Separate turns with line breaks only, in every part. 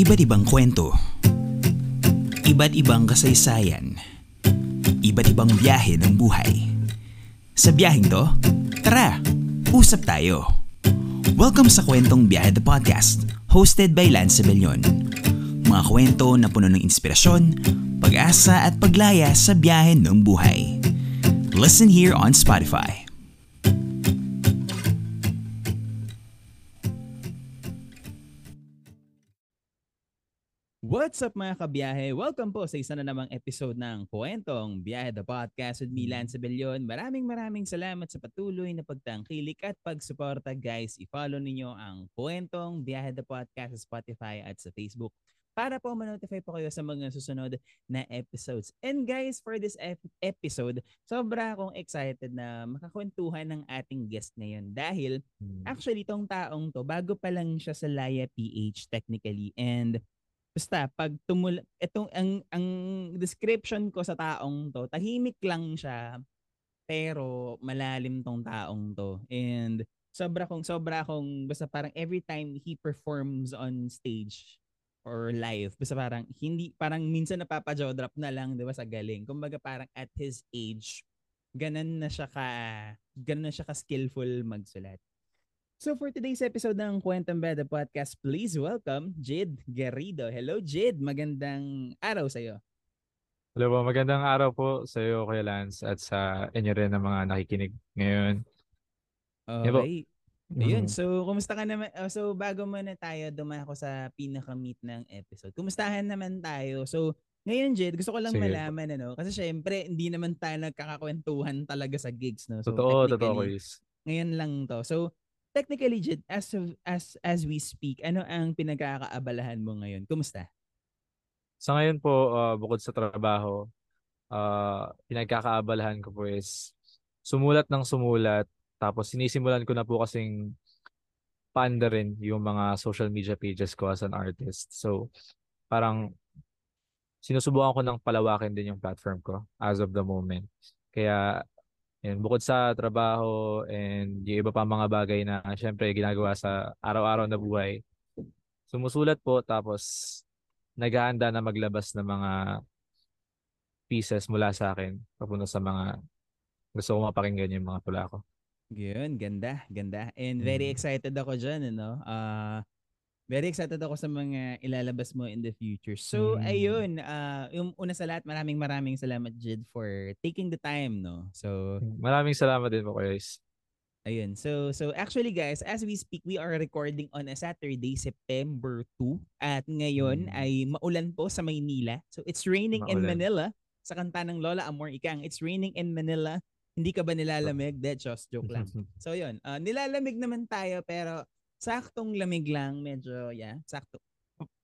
Iba't ibang kwento. Iba't ibang kasaysayan. Iba't ibang biyahe ng buhay. Sa biyaheng to, tara, usap tayo. Welcome sa Kwentong Biyahe the Podcast, hosted by Lance Bellon. Mga kwento na puno ng inspirasyon, pag-asa at paglaya sa biyahe ng buhay. Listen here on Spotify.
What's up mga kabiyahe? Welcome po sa isa na namang episode ng Kwentong Biyahe the Podcast with me, Lance Bellon. Maraming maraming salamat sa patuloy na pagtangkilik at pagsuporta guys. I-follow ninyo ang Kwentong Biyahe the Podcast sa Spotify at sa Facebook para po ma-notify po kayo sa mga susunod na episodes. And guys, for this ep- episode, sobra akong excited na makakwentuhan ng ating guest ngayon dahil actually tong taong to, bago pa lang siya sa Laya PH technically and Basta pag tumul etong ang ang description ko sa taong to, tahimik lang siya pero malalim tong taong to. And sobra kong sobra kong basta parang every time he performs on stage or live, basta parang hindi parang minsan napapa-jaw drop na lang 'di ba sa galing. Kumbaga parang at his age, ganun na siya ka ganun na siya ka skillful magsulat. So for today's episode ng Kwentong Beda Podcast, please welcome Jid Garrido. Hello Jid, magandang araw sa iyo.
Hello po, magandang araw po sa iyo, Kuya Lance, at sa inyo rin ng mga nakikinig ngayon.
Okay. Ayun,
Mhm.
so kumusta ka naman? oh, so bago muna tayo dumako sa pinaka-meet ng episode. Kumustahan naman tayo? So ngayon Jid, gusto ko lang
Sige
malaman ano, kasi syempre hindi naman tayo nagkakakwentuhan talaga sa gigs, no? So
Totoo, totoo, Kuya.
ngayon lang to. So technically Jid, as of, as as we speak, ano ang pinagkakaabalahan mo ngayon? Kumusta?
Sa ngayon po, ah, bukod sa trabaho, ah, pinagkakaabalahan ko po is sumulat ng sumulat. Tapos sinisimulan ko na po kasing paandarin yung mga social media pages ko as an artist. So, parang sinusubukan ko ng palawakin din yung platform ko as of the moment. Kaya, yun, bukod sa trabaho and yung iba pa mga bagay na syempre ginagawa sa araw-araw na buhay, sumusulat po tapos naghahanda na maglabas ng mga pieces mula sa akin papunta sa mga gusto ko mapakinggan yung mga tula ko.
Yun, ganda, ganda. And very
Mm.
excited ako dyan, ano? Ah, very excited ako sa mga ilalabas mo in the future. So,
Mm.
ayun, ah, yung una sa lahat, maraming maraming salamat, Jid, for taking the time, no? So,
Maraming salamat din po guys.
ayun. So, so actually, guys, as we speak, we are recording on a Saturday, September 2. At ngayon
Mm.
ay maulan po sa Maynila. So, it's raining in
Maulan.
Manila. Sa kanta ng Lola Amor Ikang, it's raining in Manila. Hindi ka ba nilalamig? Dead just joke lang. So yun, ah, nilalamig naman tayo pero saktong lamig lang, medyo yeah, sakto.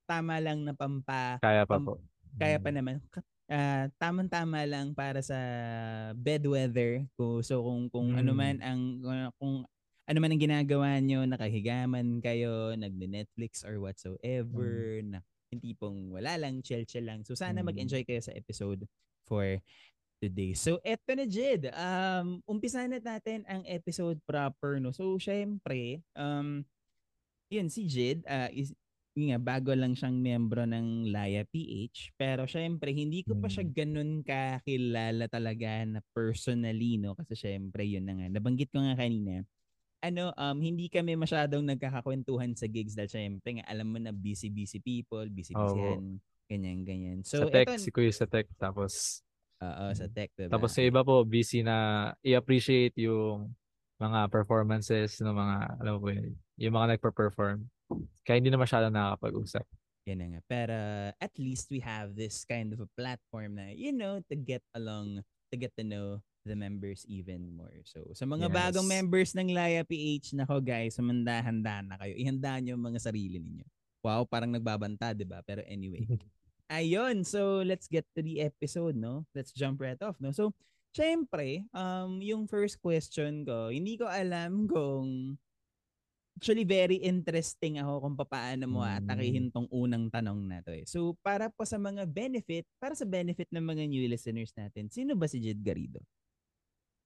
Tama lang na pampa,
Kaya pa
Pam-
po.
kaya pa naman. Ka- ah, tamang-tama lang para sa bed weather. Kung so kung kung ano
Mm.
man ang kung, ano man ang ginagawa nyo, nakahigaman kayo, nagbe-Netflix or whatsoever, na hindi pong wala lang, chill-chill lang. So sana
Mm.
mag-enjoy kayo sa episode for today. So, eto na, Jed. Um, umpisa na natin ang episode proper, no? So, syempre, um, yun, si Jed, uh, is, yun nga, bago lang siyang membro ng Laya PH. Pero syempre, hindi ko pa siya
Mm.
ganun kakilala talaga na personally, no? Kasi syempre, yun na nga. Nabanggit ko nga kanina, ano, um, hindi kami masyadong nagkakakwentuhan sa gigs dahil syempre nga, alam mo na busy-busy people, busy-busyhan, ganyan-ganyan. So,
sa tech,
eto,
si Kuya sa tech. Tapos,
Oo, sa tech, diba?
tapos yung iba po, busy na i-appreciate yung mga performances ng mga, alam mo po yun, yung mga nagpa-perform. Kaya hindi na masyado nakakapag-usap.
Yan na nga. Pero at least we have this kind of a platform na, you know, to get along, to get to know the members even more. So, sa mga
Yes.
bagong members ng Laya PH, nako guys, humanda-handa na kayo. Ihanda nyo mga sarili ninyo. Wow, parang nagbabanta, di ba? Pero anyway. Ayun, so let's get to the episode, no? Let's jump right off, no? So, syempre, um, yung first question ko, hindi ko alam kung actually very interesting ako kung paano mo
Mm.
atakihin tong unang tanong na to eh. So, para po sa mga benefit, para sa benefit ng mga new listeners natin, sino ba si Jed Garrido?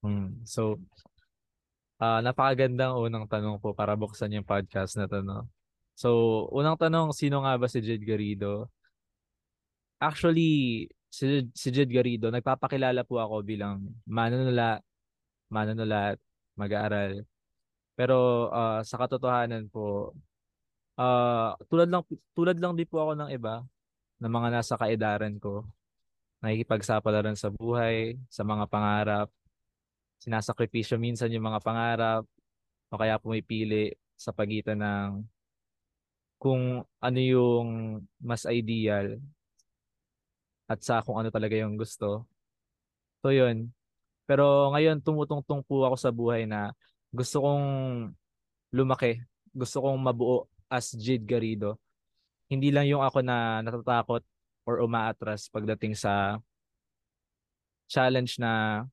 Mm. So, ah napakagandang unang tanong po para buksan yung podcast na to, no? So, unang tanong, sino nga ba si Jed Garrido? Actually, si, si Jed Garrido, nagpapakilala po ako bilang manunula, manunulat, mag-aaral. Pero uh, sa katotohanan po, uh, tulad lang tulad lang din po ako ng iba ng mga nasa kaedaran ko. Nakikipagsapalaran sa buhay, sa mga pangarap. Sinasakripisyo minsan yung mga pangarap o kaya pumipili sa pagitan ng kung ano yung mas ideal at sa kung ano talaga yung gusto. So yun. Pero ngayon tumutungtong po ako sa buhay na gusto kong lumaki. Gusto kong mabuo as Jade Garrido. Hindi lang yung ako na natatakot or umaatras pagdating sa challenge na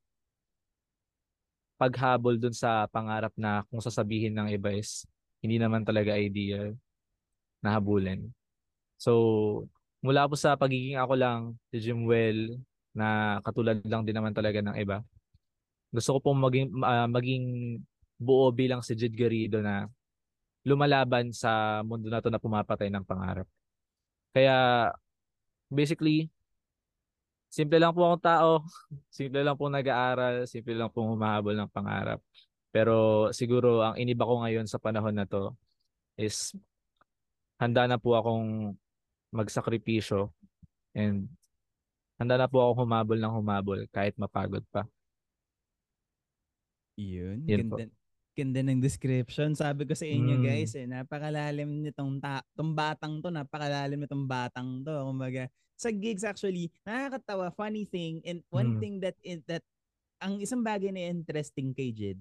paghabol dun sa pangarap na kung sasabihin ng iba is hindi naman talaga ideal na habulin. So, mula po sa pagiging ako lang, si Jimwell, na katulad lang din naman talaga ng iba. Gusto ko pong maging, uh, maging buo bilang si Jid Garrido na lumalaban sa mundo na to na pumapatay ng pangarap. Kaya, basically, simple lang po akong tao, simple lang po nag-aaral, simple lang po humahabol ng pangarap. Pero siguro ang iniba ko ngayon sa panahon na to is handa na po akong magsakripisyo and handa na po akong humabol ng humabol kahit mapagod pa.
Yun. Yun ganda, po. Ganda ng description. Sabi ko sa inyo mm. guys, eh, napakalalim nitong ta- tong batang to, napakalalim nitong batang to. Kumbaga, sa gigs actually, nakakatawa, funny thing, and one mm. thing that is that ang isang bagay na interesting kay Jid,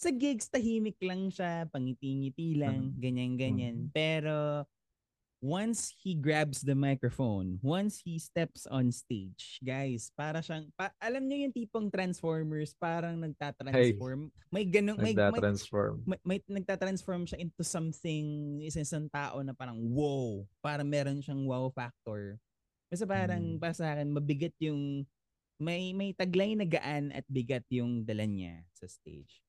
sa gigs, tahimik lang siya, pangiti-ngiti lang, ganyan-ganyan. Mm-hmm. Pero, once he grabs the microphone, once he steps on stage, guys, para siyang, pa, alam niyo yung tipong Transformers, parang nagtatransform. Hey, may ganun, may,
nagtatransform.
May, may, may, nagtatransform siya into something, isang, isang tao na parang wow, parang meron siyang wow factor. Kasi parang, hmm. para sa akin, mabigat yung may may taglay na gaan at bigat yung dala niya sa stage.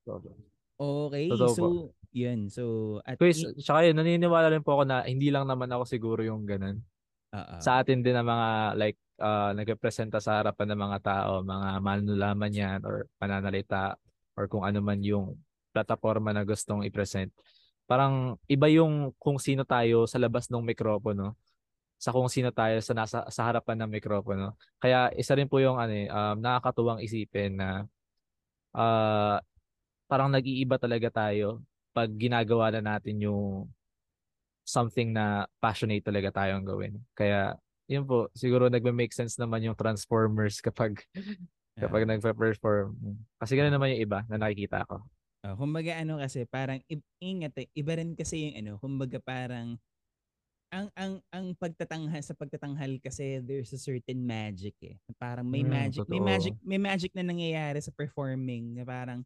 Okay, Totoo so po. yun. So
at Chris, i- tsaka yun, naniniwala rin po ako na hindi lang naman ako siguro yung ganun. Uh-uh. Sa atin din ng mga like uh, nagrepresenta sa harapan ng mga tao, mga manulaman yan or pananalita or kung ano man yung plataforma na gustong i-present. Parang iba yung kung sino tayo sa labas ng mikropono sa kung sino tayo sa nasa sa harapan ng mikropono. Kaya isa rin po yung ano eh, um, nakakatuwang isipin na uh, parang nag-iiba talaga tayo pag ginagawa na natin yung something na passionate talaga tayong gawin. Kaya yun po, siguro nagme-make sense naman yung Transformers kapag yeah. kapag nagpe-perform. Kasi ganoon naman yung iba na nakikita ko.
Uh, kumbaga ano kasi parang ingat eh, iba rin kasi yung ano, kumbaga parang ang ang ang pagtatanghal sa pagtatanghal kasi there's a certain magic eh. Parang may mm, magic, totoo. may magic, may magic na nangyayari sa performing na parang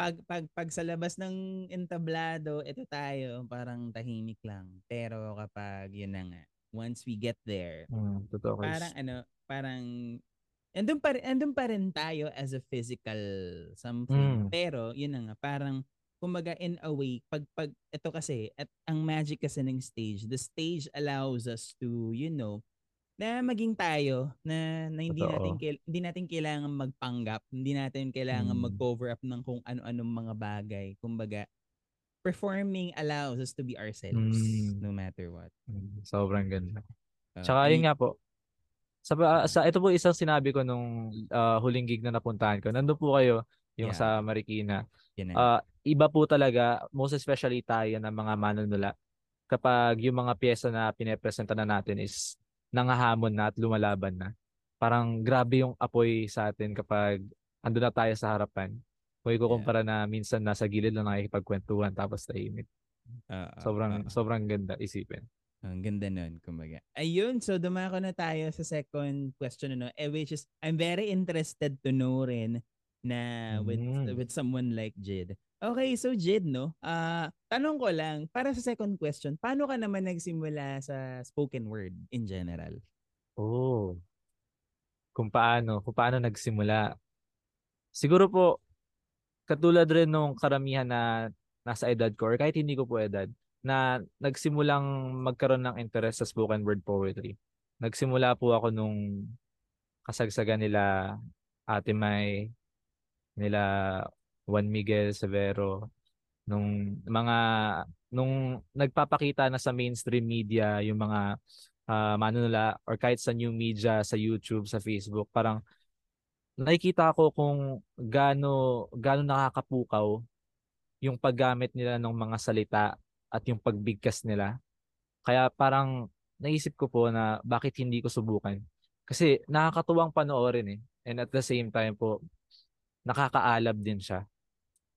pag pag pag sa labas ng entablado, ito tayo, parang tahimik lang. Pero kapag yun na nga, once we get there,
mm, totoo,
parang ano, parang andun pa rin, andun pa rin tayo as a physical something. Mm. Pero yun na nga, parang kumbaga in a way, pag, pag, ito kasi, at ang magic kasi ng stage, the stage allows us to, you know, na maging tayo, na, na hindi Totoo. natin hindi natin kailangan magpanggap, hindi natin kailangan hmm. mag-cover up ng kung ano-anong mga bagay. Kumbaga, performing allows us to be ourselves hmm. no matter what.
Hmm, sobrang ganda. Uh, Tsaka yun nga po, sa, sa ito po isang sinabi ko nung uh, huling gig na napuntahan ko. Nandun po kayo yung yeah. sa Marikina. Uh, iba po talaga, most especially tayo ng mga manunula, kapag yung mga pyesa na pinepresenta na natin is nangahamon na at lumalaban na. Parang grabe yung apoy sa atin kapag ando na tayo sa harapan. Kung ikukumpara yeah. na minsan nasa gilid lang nakikipagkwentuhan tapos tahimik. Uh, sobrang uh, sobrang ganda isipin.
Ang ganda nun, kumbaga. Ayun, so dumako na tayo sa second question, no? Eh, which is, I'm very interested to know rin na with mm. with someone like Jid. Okay, so Jid, no? Uh, tanong ko lang, para sa second question, paano ka naman nagsimula sa spoken word in general?
Oh. Kung paano, kung paano nagsimula. Siguro po, katulad rin nung karamihan na nasa edad ko, or kahit hindi ko po edad, na nagsimulang magkaroon ng interest sa spoken word poetry. Nagsimula po ako nung kasagsagan nila Ate May, nila Juan Miguel Severo, nung mga nung nagpapakita na sa mainstream media yung mga uh, manunula or kahit sa new media sa YouTube, sa Facebook, parang nakikita ko kung gaano gaano nakakapukaw yung paggamit nila ng mga salita at yung pagbigkas nila. Kaya parang naisip ko po na bakit hindi ko subukan. Kasi nakakatuwang panoorin eh. And at the same time po, nakakaalab din siya.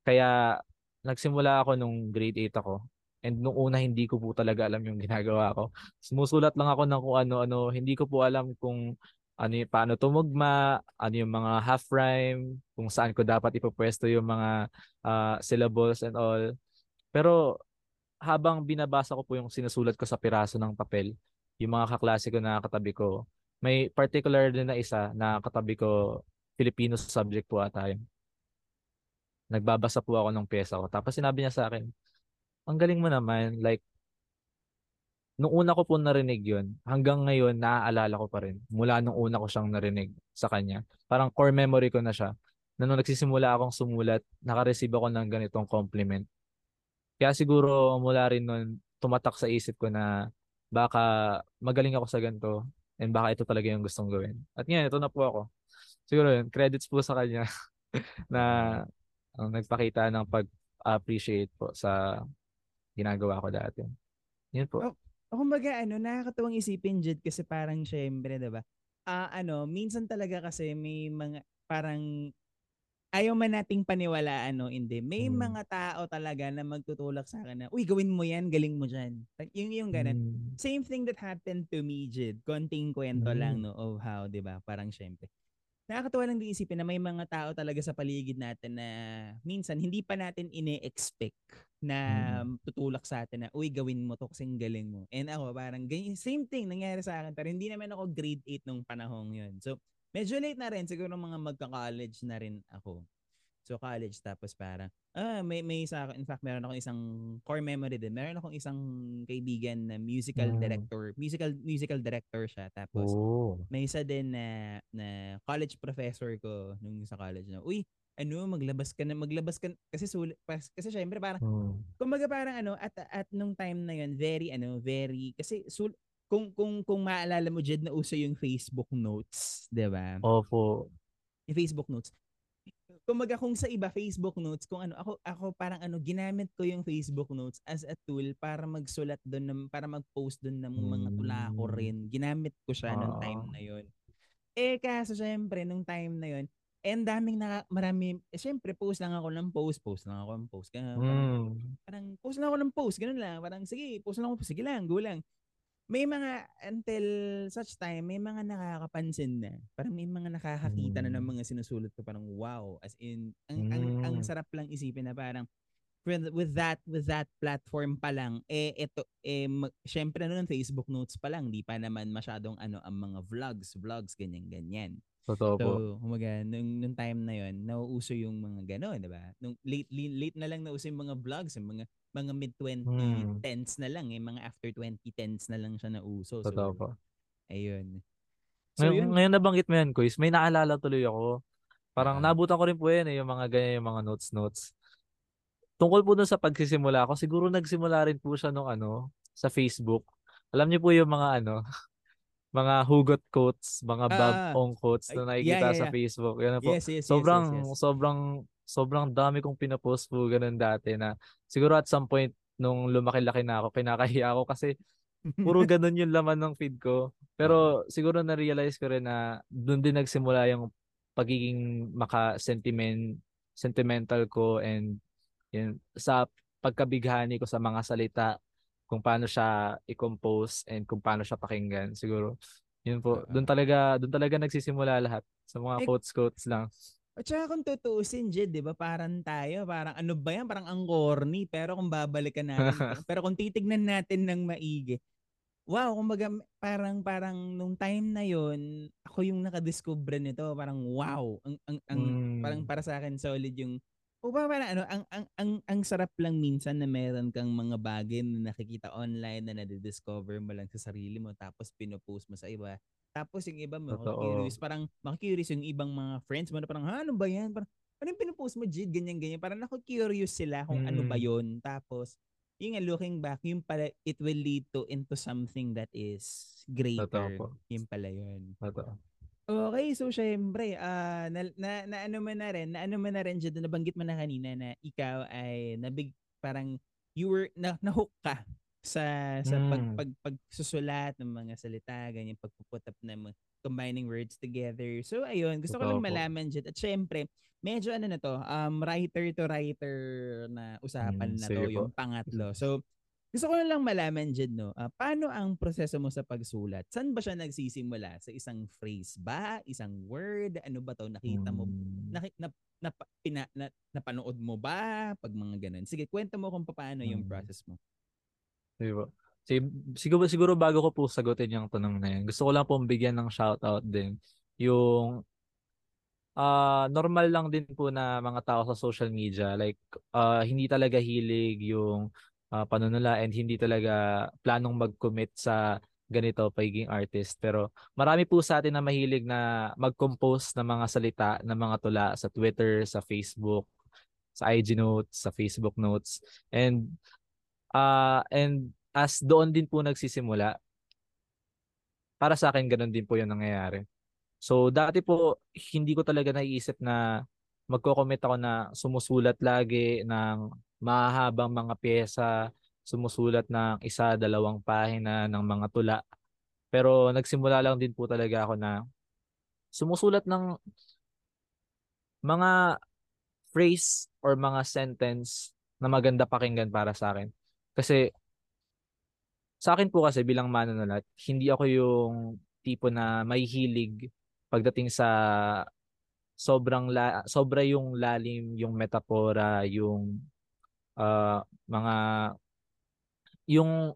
Kaya nagsimula ako nung grade 8 ako. And nung una hindi ko po talaga alam yung ginagawa ko. Sumusulat lang ako ng kung ano-ano. Hindi ko po alam kung ano yung, paano tumugma, ano yung mga half rhyme, kung saan ko dapat ipopwesto yung mga uh, syllables and all. Pero habang binabasa ko po yung sinusulat ko sa piraso ng papel, yung mga kaklase ko na katabi ko, may particular din na isa na katabi ko, Filipino subject po ata yun nagbabasa po ako ng pyesa ko. Tapos sinabi niya sa akin, ang galing mo naman, like, nung una ko po narinig yun, hanggang ngayon, naaalala ko pa rin. Mula nung una ko siyang narinig sa kanya. Parang core memory ko na siya. Na nung nagsisimula akong sumulat, nakareceive ako ng ganitong compliment. Kaya siguro mula rin nun, tumatak sa isip ko na baka magaling ako sa ganito and baka ito talaga yung gustong gawin. At ngayon, ito na po ako. Siguro yun, credits po sa kanya na ang nagpakita ng pag-appreciate po sa ginagawa ko dati. Yun po.
Oh, oh kumbaga ano, nakakatuwang isipin Jed kasi parang syempre, 'di ba? Ah, uh, ano, minsan talaga kasi may mga parang ayaw man nating paniwalaan, no, hindi. May hmm. mga tao talaga na magtutulak sa akin na, uy, gawin mo yan, galing mo dyan. Yung, yung ganun. Hmm. Same thing that happened to me, Jid. Konting kwento hmm. lang, no, of how, di ba? Parang syempre nakakatuwa lang din isipin na may mga tao talaga sa paligid natin na minsan hindi pa natin ine-expect na mm. tutulak sa atin na, uy, gawin mo to kasing galing mo. And ako, parang ganyan, same thing nangyari sa akin. Pero hindi naman ako grade 8 nung panahong yun. So, medyo late na rin. Siguro mga magka-college na rin ako. So college tapos parang ah may may isa in fact meron ako isang core memory din. Meron akong isang kaibigan na musical mm. director, musical musical director siya. Tapos oh. may isa din na na college professor ko nung sa college na, uy, ano, maglabas ka na, maglabas ka kasi sulit kasi syempre parang mm. kumbaga parang ano at at nung time na yun very ano, very kasi sul, kung kung kung maalala mo Jed na uso yung Facebook notes, 'di ba?
Opo.
Yung Facebook notes kumbaga kung sa iba Facebook notes kung ano ako ako parang ano ginamit ko yung Facebook notes as a tool para magsulat doon ng para mag-post doon ng mga tula ko hmm. rin. Ginamit ko siya uh, nung time na yon eh kaso syempre nung time na yon eh daming naka, marami eh syempre post lang ako ng post post lang ako ng post kaya parang, mm. parang post lang ako ng post ganun lang. Parang sige post lang ako sige lang go lang may mga until such time may mga nakakapansin na parang may mga nakakakita mm. na ng hmm. mga sinusulat ko parang wow as in ang, mm. ang, ang hmm. sarap lang isipin na parang with, with that with that platform pa lang eh ito eh mag, syempre noon Facebook notes pa lang di pa naman masyadong ano ang mga vlogs vlogs ganyan ganyan
Totoo
so, po. Kumaga, nung, nung time na yon nauuso yung mga gano'n, di ba? Nung late, late, late na lang nauso yung mga vlogs, yung mga mga mid-2010s hmm. na lang eh, mga after 2010s na lang siya nauso.
Totoo so, po.
Ayun.
So, ngayon, yun, ngayon nabanggit mo yan, Kuis, may naalala tuloy ako. Parang uh, nabutan ko rin po yan eh, yung mga ganyan, yung mga notes-notes. Tungkol po dun sa pagsisimula ako, siguro nagsimula rin po siya nung ano, sa Facebook. Alam niyo po yung mga ano, mga hugot quotes, mga uh, Bob Ong quotes na nakikita yeah, yeah, yeah. sa Facebook. Yan po. Yes, yes, sobrang yes, yes, yes. sobrang sobrang dami kong pinapost po ganun dati na siguro at some point nung lumaki-laki na ako, kinakahiya ako kasi puro ganun yung laman ng feed ko. Pero siguro na-realize ko rin na doon din nagsimula yung pagiging maka-sentiment sentimental ko and yun, sa pagkabighani ko sa mga salita kung paano siya i-compose and kung paano siya pakinggan siguro. Yun po doon talaga doon talaga nagsisimula lahat. Sa mga quotes quotes lang
at saka kung tutuusin, Jed, di ba, parang tayo, parang ano ba yan, parang ang corny, pero kung babalikan natin, pero kung titignan natin ng maigi, wow, kumbaga, parang, parang nung time na yon ako yung nakadiscover nito, parang wow, ang, ang, ang mm. parang para sa akin, solid yung, O ba parang ano, ang, ang, ang, ang sarap lang minsan na meron kang mga bagay na nakikita online na nadidiscover mo lang sa sarili mo tapos pinopost mo sa iba. Tapos yung iba mo, curious, parang makikurious yung ibang mga friends mo na parang, ha, ano ba yan? Parang, ano yung pinopost mo, Jid? Ganyan, ganyan. Parang naku-curious sila kung ano ba
Mm.
yun. Tapos, yung looking back, yung pala, it will lead to into something that is greater.
Totoo po.
Yung pala yun.
Totoo.
Okay, so syempre, ah na, na, na ano mo na rin, na ano mo na rin dyan, nabanggit mo na kanina na ikaw ay nabig, parang you were, na, nahook ka sa sa pag,
Mm.
pag pagsusulat ng mga salita, ganyan pagpuput up ng combining words together. So ayun, gusto ko
Totoo
lang
po.
malaman dyan. At syempre, medyo ano na to, um writer to writer na usapan
Mm,
na to,
po.
yung pangatlo. So gusto ko lang malaman dyan, no? ah, paano ang proseso mo sa pagsulat? Saan ba siya nagsisimula? Sa isang phrase ba? Isang word? Ano ba to? Nakita mo?
Mm.
Naki, na, na, pina, na, napanood mo ba? Pag mga ganun. Sige, kwento mo kung paano yung
Mm.
process mo.
Di ba? Si- Siguro, siguro bago ko po sagutin yung tanong na yan, gusto ko lang pong bigyan ng shoutout din. Yung ah normal lang din po na mga tao sa social media. Like, ah hindi talaga hilig yung ah, panunula and hindi talaga planong mag-commit sa ganito, pagiging artist. Pero marami po sa atin na mahilig na mag-compose ng mga salita, ng mga tula sa Twitter, sa Facebook, sa IG Notes, sa Facebook Notes. And ah and as doon din po nagsisimula, para sa akin ganun din po yung nangyayari. So dati po hindi ko talaga naiisip na magko-commit ako na sumusulat lagi ng mahahabang mga pyesa, sumusulat ng isa, dalawang pahina ng mga tula. Pero nagsimula lang din po talaga ako na sumusulat ng mga phrase or mga sentence na maganda pakinggan para sa akin. Kasi sa akin po kasi bilang manunulat, hindi ako yung tipo na may hilig pagdating sa sobrang la, sobra yung lalim, yung metapora, yung ah, mga yung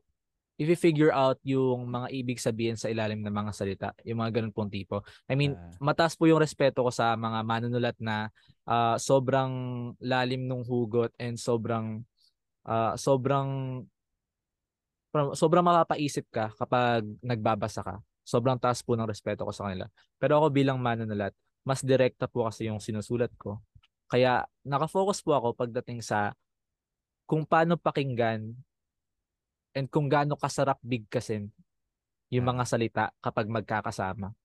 i-figure out yung mga ibig sabihin sa ilalim ng mga salita, yung mga ganun pong tipo. I mean,
Ah.
mataas po yung respeto ko sa mga manunulat na ah, sobrang lalim ng hugot and sobrang ah, sobrang sobrang mapapaisip ka kapag nagbabasa ka. Sobrang taas po ng respeto ko sa kanila. Pero ako bilang manunulat, mas direkta po kasi yung sinusulat ko. Kaya nakafocus po ako pagdating sa kung paano pakinggan and kung gaano kasarap bigkasin yung
Ah.
mga salita kapag magkakasama.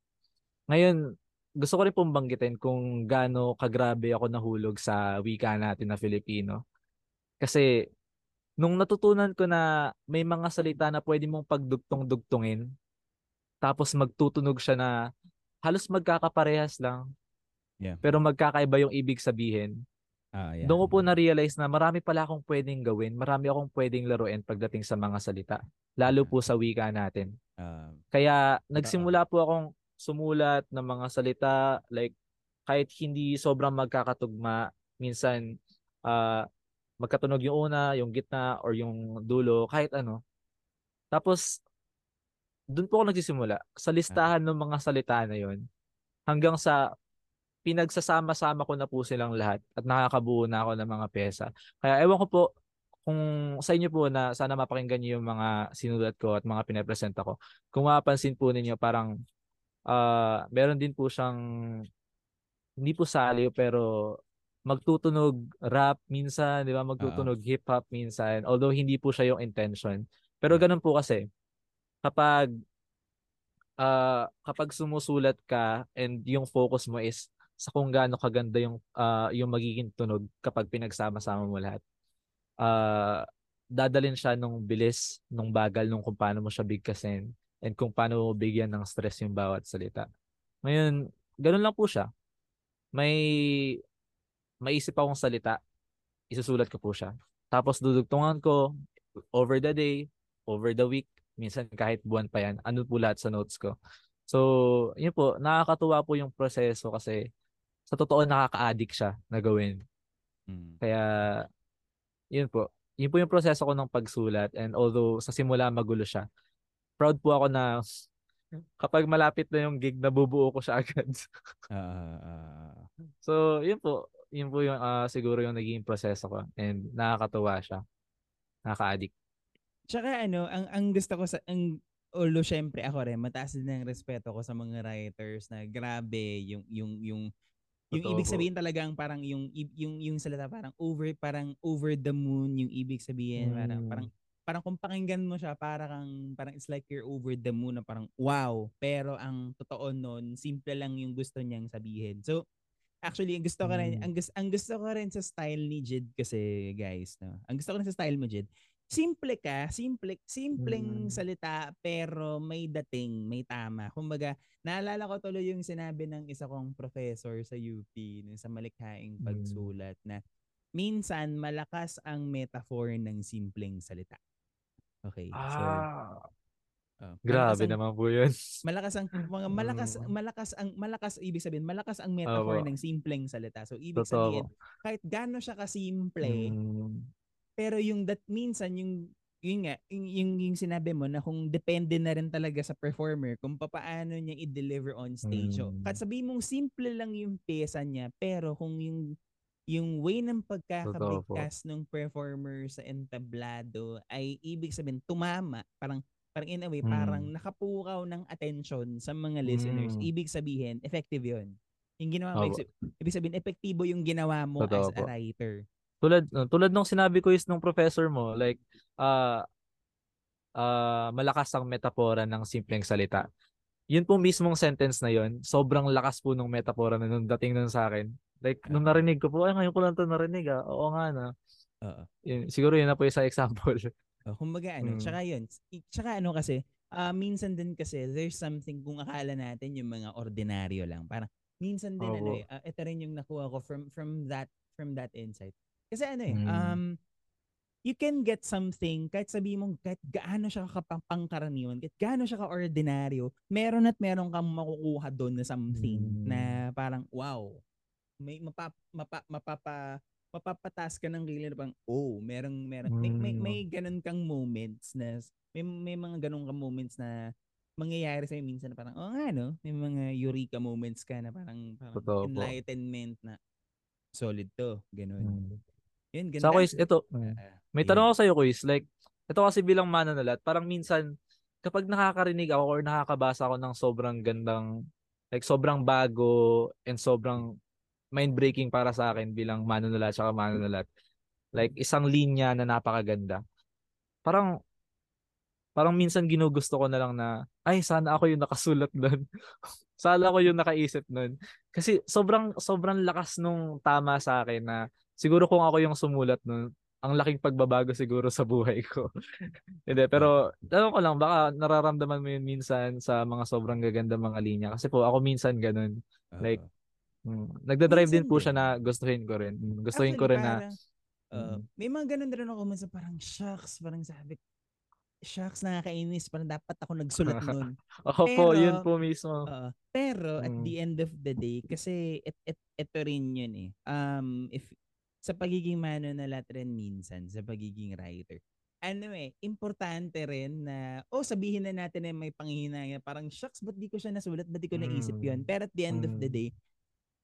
Ngayon, gusto ko rin pong banggitin kung gaano kagrabe ako nahulog sa wika natin na Filipino. Kasi nung natutunan ko na may mga salita na pwede mong pagdugtong-dugtungin, tapos magtutunog siya na halos magkakaparehas lang,
Yeah.
pero magkakaiba yung ibig sabihin.
Ah, yeah.
Doon ko po na-realize na marami pala akong pwedeng gawin, marami akong pwedeng laruin pagdating sa mga salita, lalo po sa wika natin.
Ah,
Kaya nagsimula po akong sumulat ng mga salita like kahit hindi sobrang magkakatugma, minsan ah magkatunog yung una, yung gitna or yung dulo, kahit ano. Tapos doon po ako nagsisimula sa listahan ng mga salita na yon hanggang sa pinagsasama-sama ko na po silang lahat at nakakabuo na ako ng mga pyesa. Kaya ewan ko po kung sa inyo po na sana mapakinggan niyo yung mga sinulat ko at mga pinapresenta ko. Kung mapapansin po ninyo parang ah meron din po siyang hindi po saliw pero magtutunog rap minsan, 'di ba? Magtutunog hip hop minsan. Although hindi po siya yung intention. Pero
Yeah.
ganun po kasi kapag ah kapag sumusulat ka and yung focus mo is sa kung gaano kaganda yung ah, yung magiging tunog kapag pinagsama-sama mo lahat. Ah dadalin siya nung bilis, nung bagal, nung kung paano mo siya bigkasin and kung paano mo bigyan ng stress yung bawat salita. Ngayon, ganun lang po siya. May maisip akong salita, isusulat ko po siya. Tapos dudugtungan ko over the day, over the week, minsan kahit buwan pa yan, ano po lahat sa notes ko. So, yun po, nakakatuwa po yung proseso kasi sa totoo nakaka-addict siya na gawin.
mm.
Kaya, yun po. Yun po yung proseso ko ng pagsulat and although sa simula magulo siya, proud po ako na kapag malapit na yung gig, nabubuo ko siya agad.
Ah, ah.
so, yun po. Yun po yung ah, siguro yung naging proseso ko and nakakatuwa siya. Nakaka-addict.
Tsaka ano, ang ang gusto ko sa ang although syempre ako rin mataas din ang respeto ko sa mga writers na grabe yung yung yung yung
Totoo
ibig sabihin talagang parang yung yung yung salita parang over parang over the moon yung ibig sabihin parang
Mm.
parang parang kung pakinggan mo siya para kang parang it's like you're over the moon na parang wow pero ang totoo nun simple lang yung gusto niyang sabihin so actually ang gusto ko rin
Mm.
ang gusto ang gusto ko rin sa style ni Jid kasi guys no ang gusto ko rin sa style mo Jid simple ka, simple, simpleng
Mm.
salita pero may dating, may tama. Kumbaga, naalala ko tuloy yung sinabi ng isa kong professor sa UP nung sa malikhaing
Mm.
pagsulat na minsan malakas ang metaphor ng simpleng salita. Okay. So, Oh,
grabe
ang,
naman po yun.
Malakas ang mga malakas
Mm.
malakas ang malakas ibig sabihin malakas ang metaphor
Opo.
ng simpleng salita. So ibig
Totoo
sabihin kahit gaano siya kasimple,
Mm.
pero yung that minsan yung yun nga, yung, yung, yung sinabi mo na kung depende na rin talaga sa performer kung papaano niya i-deliver on stage. So,
Mm.
kahit sabihin mong simple lang yung pesa niya, pero kung yung yung way ng pagkakabigkas ng performer sa entablado ay ibig sabihin tumama, parang parang in a way,
Mm.
parang nakapukaw ng attention sa mga listeners.
Mm.
Ibig sabihin, effective yun. Yung ginawa mo,
Opo.
ibig- sabihin, epektibo yung ginawa mo
Totoo
as a writer.
Tulad uh, tulad nung sinabi ko is nung professor mo, like ah ah, malakas ang metapora ng simpleng salita. Yun po mismong sentence na yun, sobrang lakas po nung metapora na nung dating nun sa akin. Like, nung narinig ko po, ay ngayon ko lang to narinig ah. Oo nga na.
Oo.
Yun, siguro yun na po yung sa example.
Oh, kumbaga ano,
Mm.
tsaka yun, tsaka ano kasi, ah minsan din kasi there's something kung akala natin yung mga ordinaryo lang. Parang minsan din ano
Oo.
eh, ah, ito rin yung nakuha ko from from that from that insight. Kasi ano eh,
Mm.
um you can get something kahit sabi mong kahit gaano siya kapangkaraniwan, kahit gaano siya ka-ordinaryo, meron at meron kang makukuha doon na something
Mm.
na parang wow. May mapa, mapa, mapapa mapapataas ka ng kilay na parang, oh, merong, meron, may, may,
Mm.
may ganun kang moments na, may, may mga ganun kang moments na mangyayari sa'yo minsan na parang, oh nga no, may mga eureka moments ka na parang, parang
Totoo po.
enlightenment na solid to, ganun.
Mm.
Yun, ganda.
Sa ako is, ito,
Ah,
May
yun.
tanong ako sa'yo, Kuis. Like, ito kasi bilang mananulat, parang minsan, kapag nakakarinig ako or nakakabasa ako ng sobrang gandang, like sobrang bago and sobrang mind-breaking para sa akin bilang manunulat at manunulat. Like, isang linya na napakaganda. Parang, parang minsan ginugusto ko na lang na, ay, sana ako yung nakasulat nun. sana ako yung nakaisip nun. Kasi sobrang, sobrang lakas nung tama sa akin na, siguro kung ako yung sumulat nun, ang laking pagbabago siguro sa buhay ko. Hindi, pero tanong ko lang, baka nararamdaman mo yun minsan sa mga sobrang gaganda mga linya. Kasi po, ako minsan ganun. like. Mm, nagdadrive din po siya
din.
na gustuhin ko rin. Mm, Gustuhin ko
Actually,
rin na,
parang, uh,
Mm.
may mga ganun din ako minsan parang, shucks, parang sabi, shucks, nakakainis, parang dapat ako nagsulat nun.
ako po, yun po mismo.
Oo. pero at
Mm.
the end of the day, kasi et, et, ito rin yun eh. Um, if, sa pagiging manunulat rin minsan, sa pagiging writer, ano eh, importante rin na, oh, sabihin na natin na may panghihinayang, parang, shucks, ba't di ko siya nasulat, ba't di ko naisip
Mm.
yun? Pero at the end of the
Mm.
day,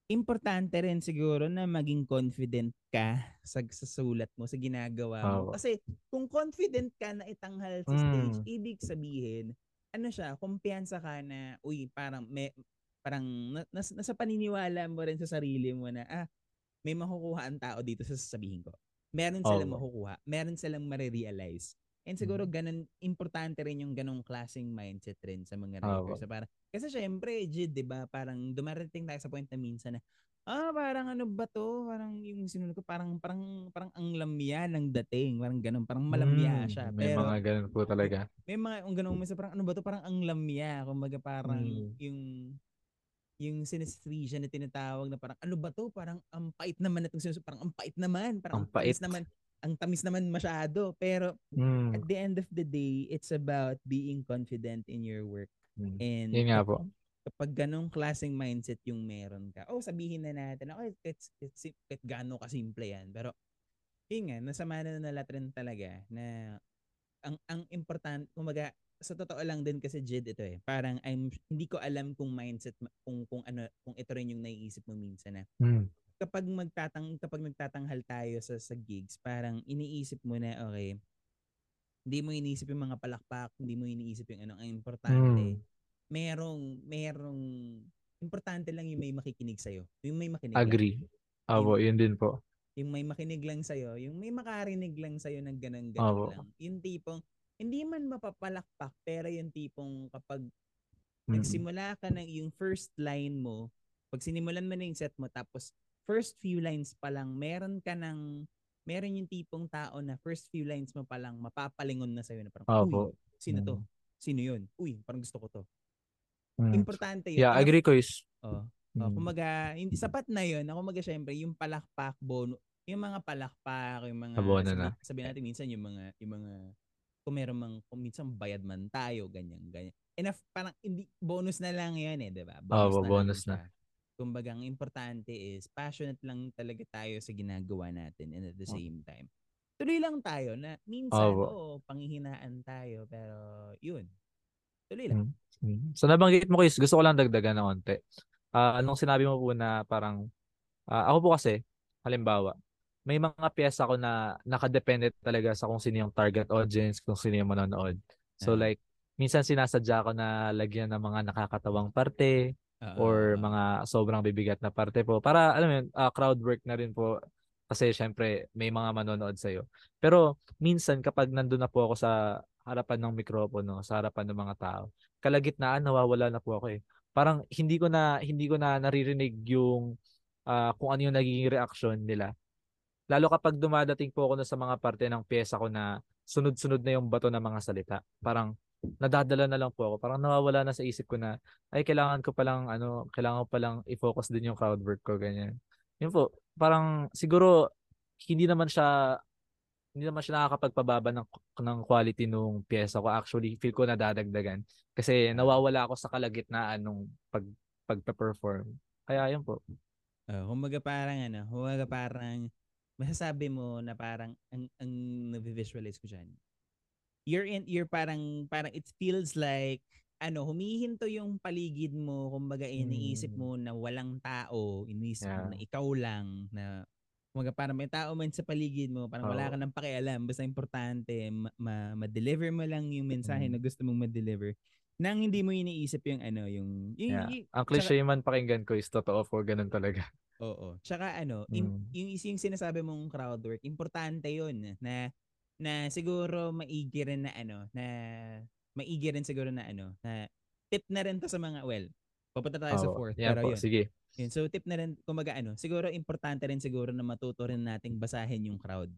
importante rin siguro na maging confident ka sa, sa sulat mo, sa ginagawa mo.
Oo.
Kasi kung confident ka na itanghal sa stage,
Mm.
ibig sabihin, ano siya, kumpiyansa ka na, uy, parang, may, parang na- nas, nasa paniniwala mo rin sa sarili mo na, ah, may makukuha ang tao dito sa sasabihin ko. Meron silang
Oo.
makukuha. Meron silang marirealize. And siguro ganun, importante rin yung ganong klaseng mindset rin sa mga writers. So, parang, kasi syempre, Jid, di ba, parang dumarating tayo sa point na minsan na, ah, parang ano ba to? Parang yung sinunod ko, parang, parang, parang ang lamya ng dating. Parang ganun, parang malamya
Mm,
siya.
May
Pero,
mga ganun po talaga.
may mga yung ganung minsan parang ano ba to parang ang lamya kumbaga parang
Mm.
yung yung synesthesia na tinatawag na parang ano ba to parang ang pait naman itong sinus parang ang pait naman parang
Ang
ang,
pait.
naman ang tamis naman masyado pero at
Mm.
the end of the day it's about being confident in your work
Mm.
and
Yun nga po.
kapag ganong klaseng mindset yung meron ka oh sabihin na natin okay it's, it's, it's, it's gaano kasimple yan pero yun nga nasa mananalat rin talaga na ang ang important kumaga sa totoo lang din kasi Jid ito eh parang I'm hindi ko alam kung mindset kung kung ano kung ito rin yung naiisip mo minsan na
Mm.
Kapag magtatang kapag nagtatanghal tayo sa sa gigs, parang iniisip mo na okay, hindi mo iniisip yung mga palakpak, hindi mo iniisip yung ano ang importante.
Mm.
Merong merong importante lang yung may makikinig sa Yung may makinig.
Agree. Opo, yun din po.
Yung may makinig lang sa yung may makarinig lang sa ng ganang ganang
Opo.
lang. Yung tipong hindi man mapapalakpak pero yung tipong kapag
Mm.
nagsimula ka ng yung first line mo, pag sinimulan mo na yung set mo tapos first few lines pa lang meron ka ng meron yung tipong tao na first few lines mo pa lang mapapalingon na sa'yo na parang,
Opo.
uy, sino to?
Mm.
Sino yun? Uy, parang gusto ko to.
Mm.
Importante yun.
Yeah, agree ko is.
Oh. Oh,
Mm.
kumaga, hindi sapat na 'yon. Ako kumaga syempre yung palakpak bono, yung mga palakpak, yung mga
Abono
sabi,
na.
sabi natin minsan yung mga yung mga kung meron mang kung minsan bayad man tayo, ganyan, ganyan. Enough parang hindi bonus na lang 'yan eh, 'di ba?
Oo,
lang
bonus na.
Kumbaga, ang importante is passionate lang talaga tayo sa ginagawa natin and at the
Oh.
same time. Tuloy lang tayo na minsan
Opo.
oo, panghihinaan tayo pero yun. Tuloy lang.
Mm. So nabanggit mo Chris, gusto ko lang dagdagan ng konti. Ah, anong sinabi mo po na parang ah, ako po kasi halimbawa, may mga piyesa ko na nakadepende talaga sa kung sino yung target audience, kung sino yung manonood. So
Ah.
like minsan sinasadya ko na lagyan ng mga nakakatawang parte or
Oo.
mga sobrang bibigat na parte po para alam mo yun, ah, crowd work na rin po kasi syempre may mga manonood sa Pero minsan kapag nandun na po ako sa harapan ng mikropono, sa harapan ng mga tao, kalagitnaan nawawala na po ako eh. Parang hindi ko na hindi ko na naririnig yung ah, kung ano yung nagiging reaction nila. Lalo kapag dumadating po ako na sa mga parte ng pyesa ko na sunod-sunod na yung bato ng mga salita. Parang nadadala na lang po ako. Parang nawawala na sa isip ko na ay kailangan ko palang ano, kailangan ko palang i-focus din yung crowd work ko ganyan. Yun po, parang siguro hindi naman siya hindi naman siya nakakapagpababa ng ng quality nung pyesa ko. Actually, feel ko nadadagdagan kasi nawawala ako sa kalagitnaan nung pag pagpe-perform. Kaya yun po.
Oh, kumbaga parang ano, kumbaga parang masasabi mo na parang ang ang na-visualize ko diyan. You're in you're parang parang it feels like ano, humihinto yung paligid mo, kumbaga iniisip
Mm.
mo na walang tao, iniisip mo
Yeah.
na ikaw lang na kumbaga parang may tao man sa paligid mo, parang wala
Oo.
ka nang pakialam, basta importante ma- ma- ma-deliver mo lang yung mensahe
Mm.
na gusto mong ma-deliver nang hindi mo iniisip yung ano, yung, yung,
Yeah.
yung-
Ang cliche man pakinggan ko is totoo po, ganun talaga.
Oo. Tsaka ano, im-
Mm.
yung, yung sinasabi mong crowd work, importante yun na na siguro maigi rin na ano, na maigi rin siguro na ano, na tip na rin to sa mga, well, papunta tayo sa
Oo.
fourth,
Yan
pero
po,
yun.
sige.
yun. So tip na rin, kumaga ano, siguro importante rin siguro na matuto rin nating basahin yung crowd.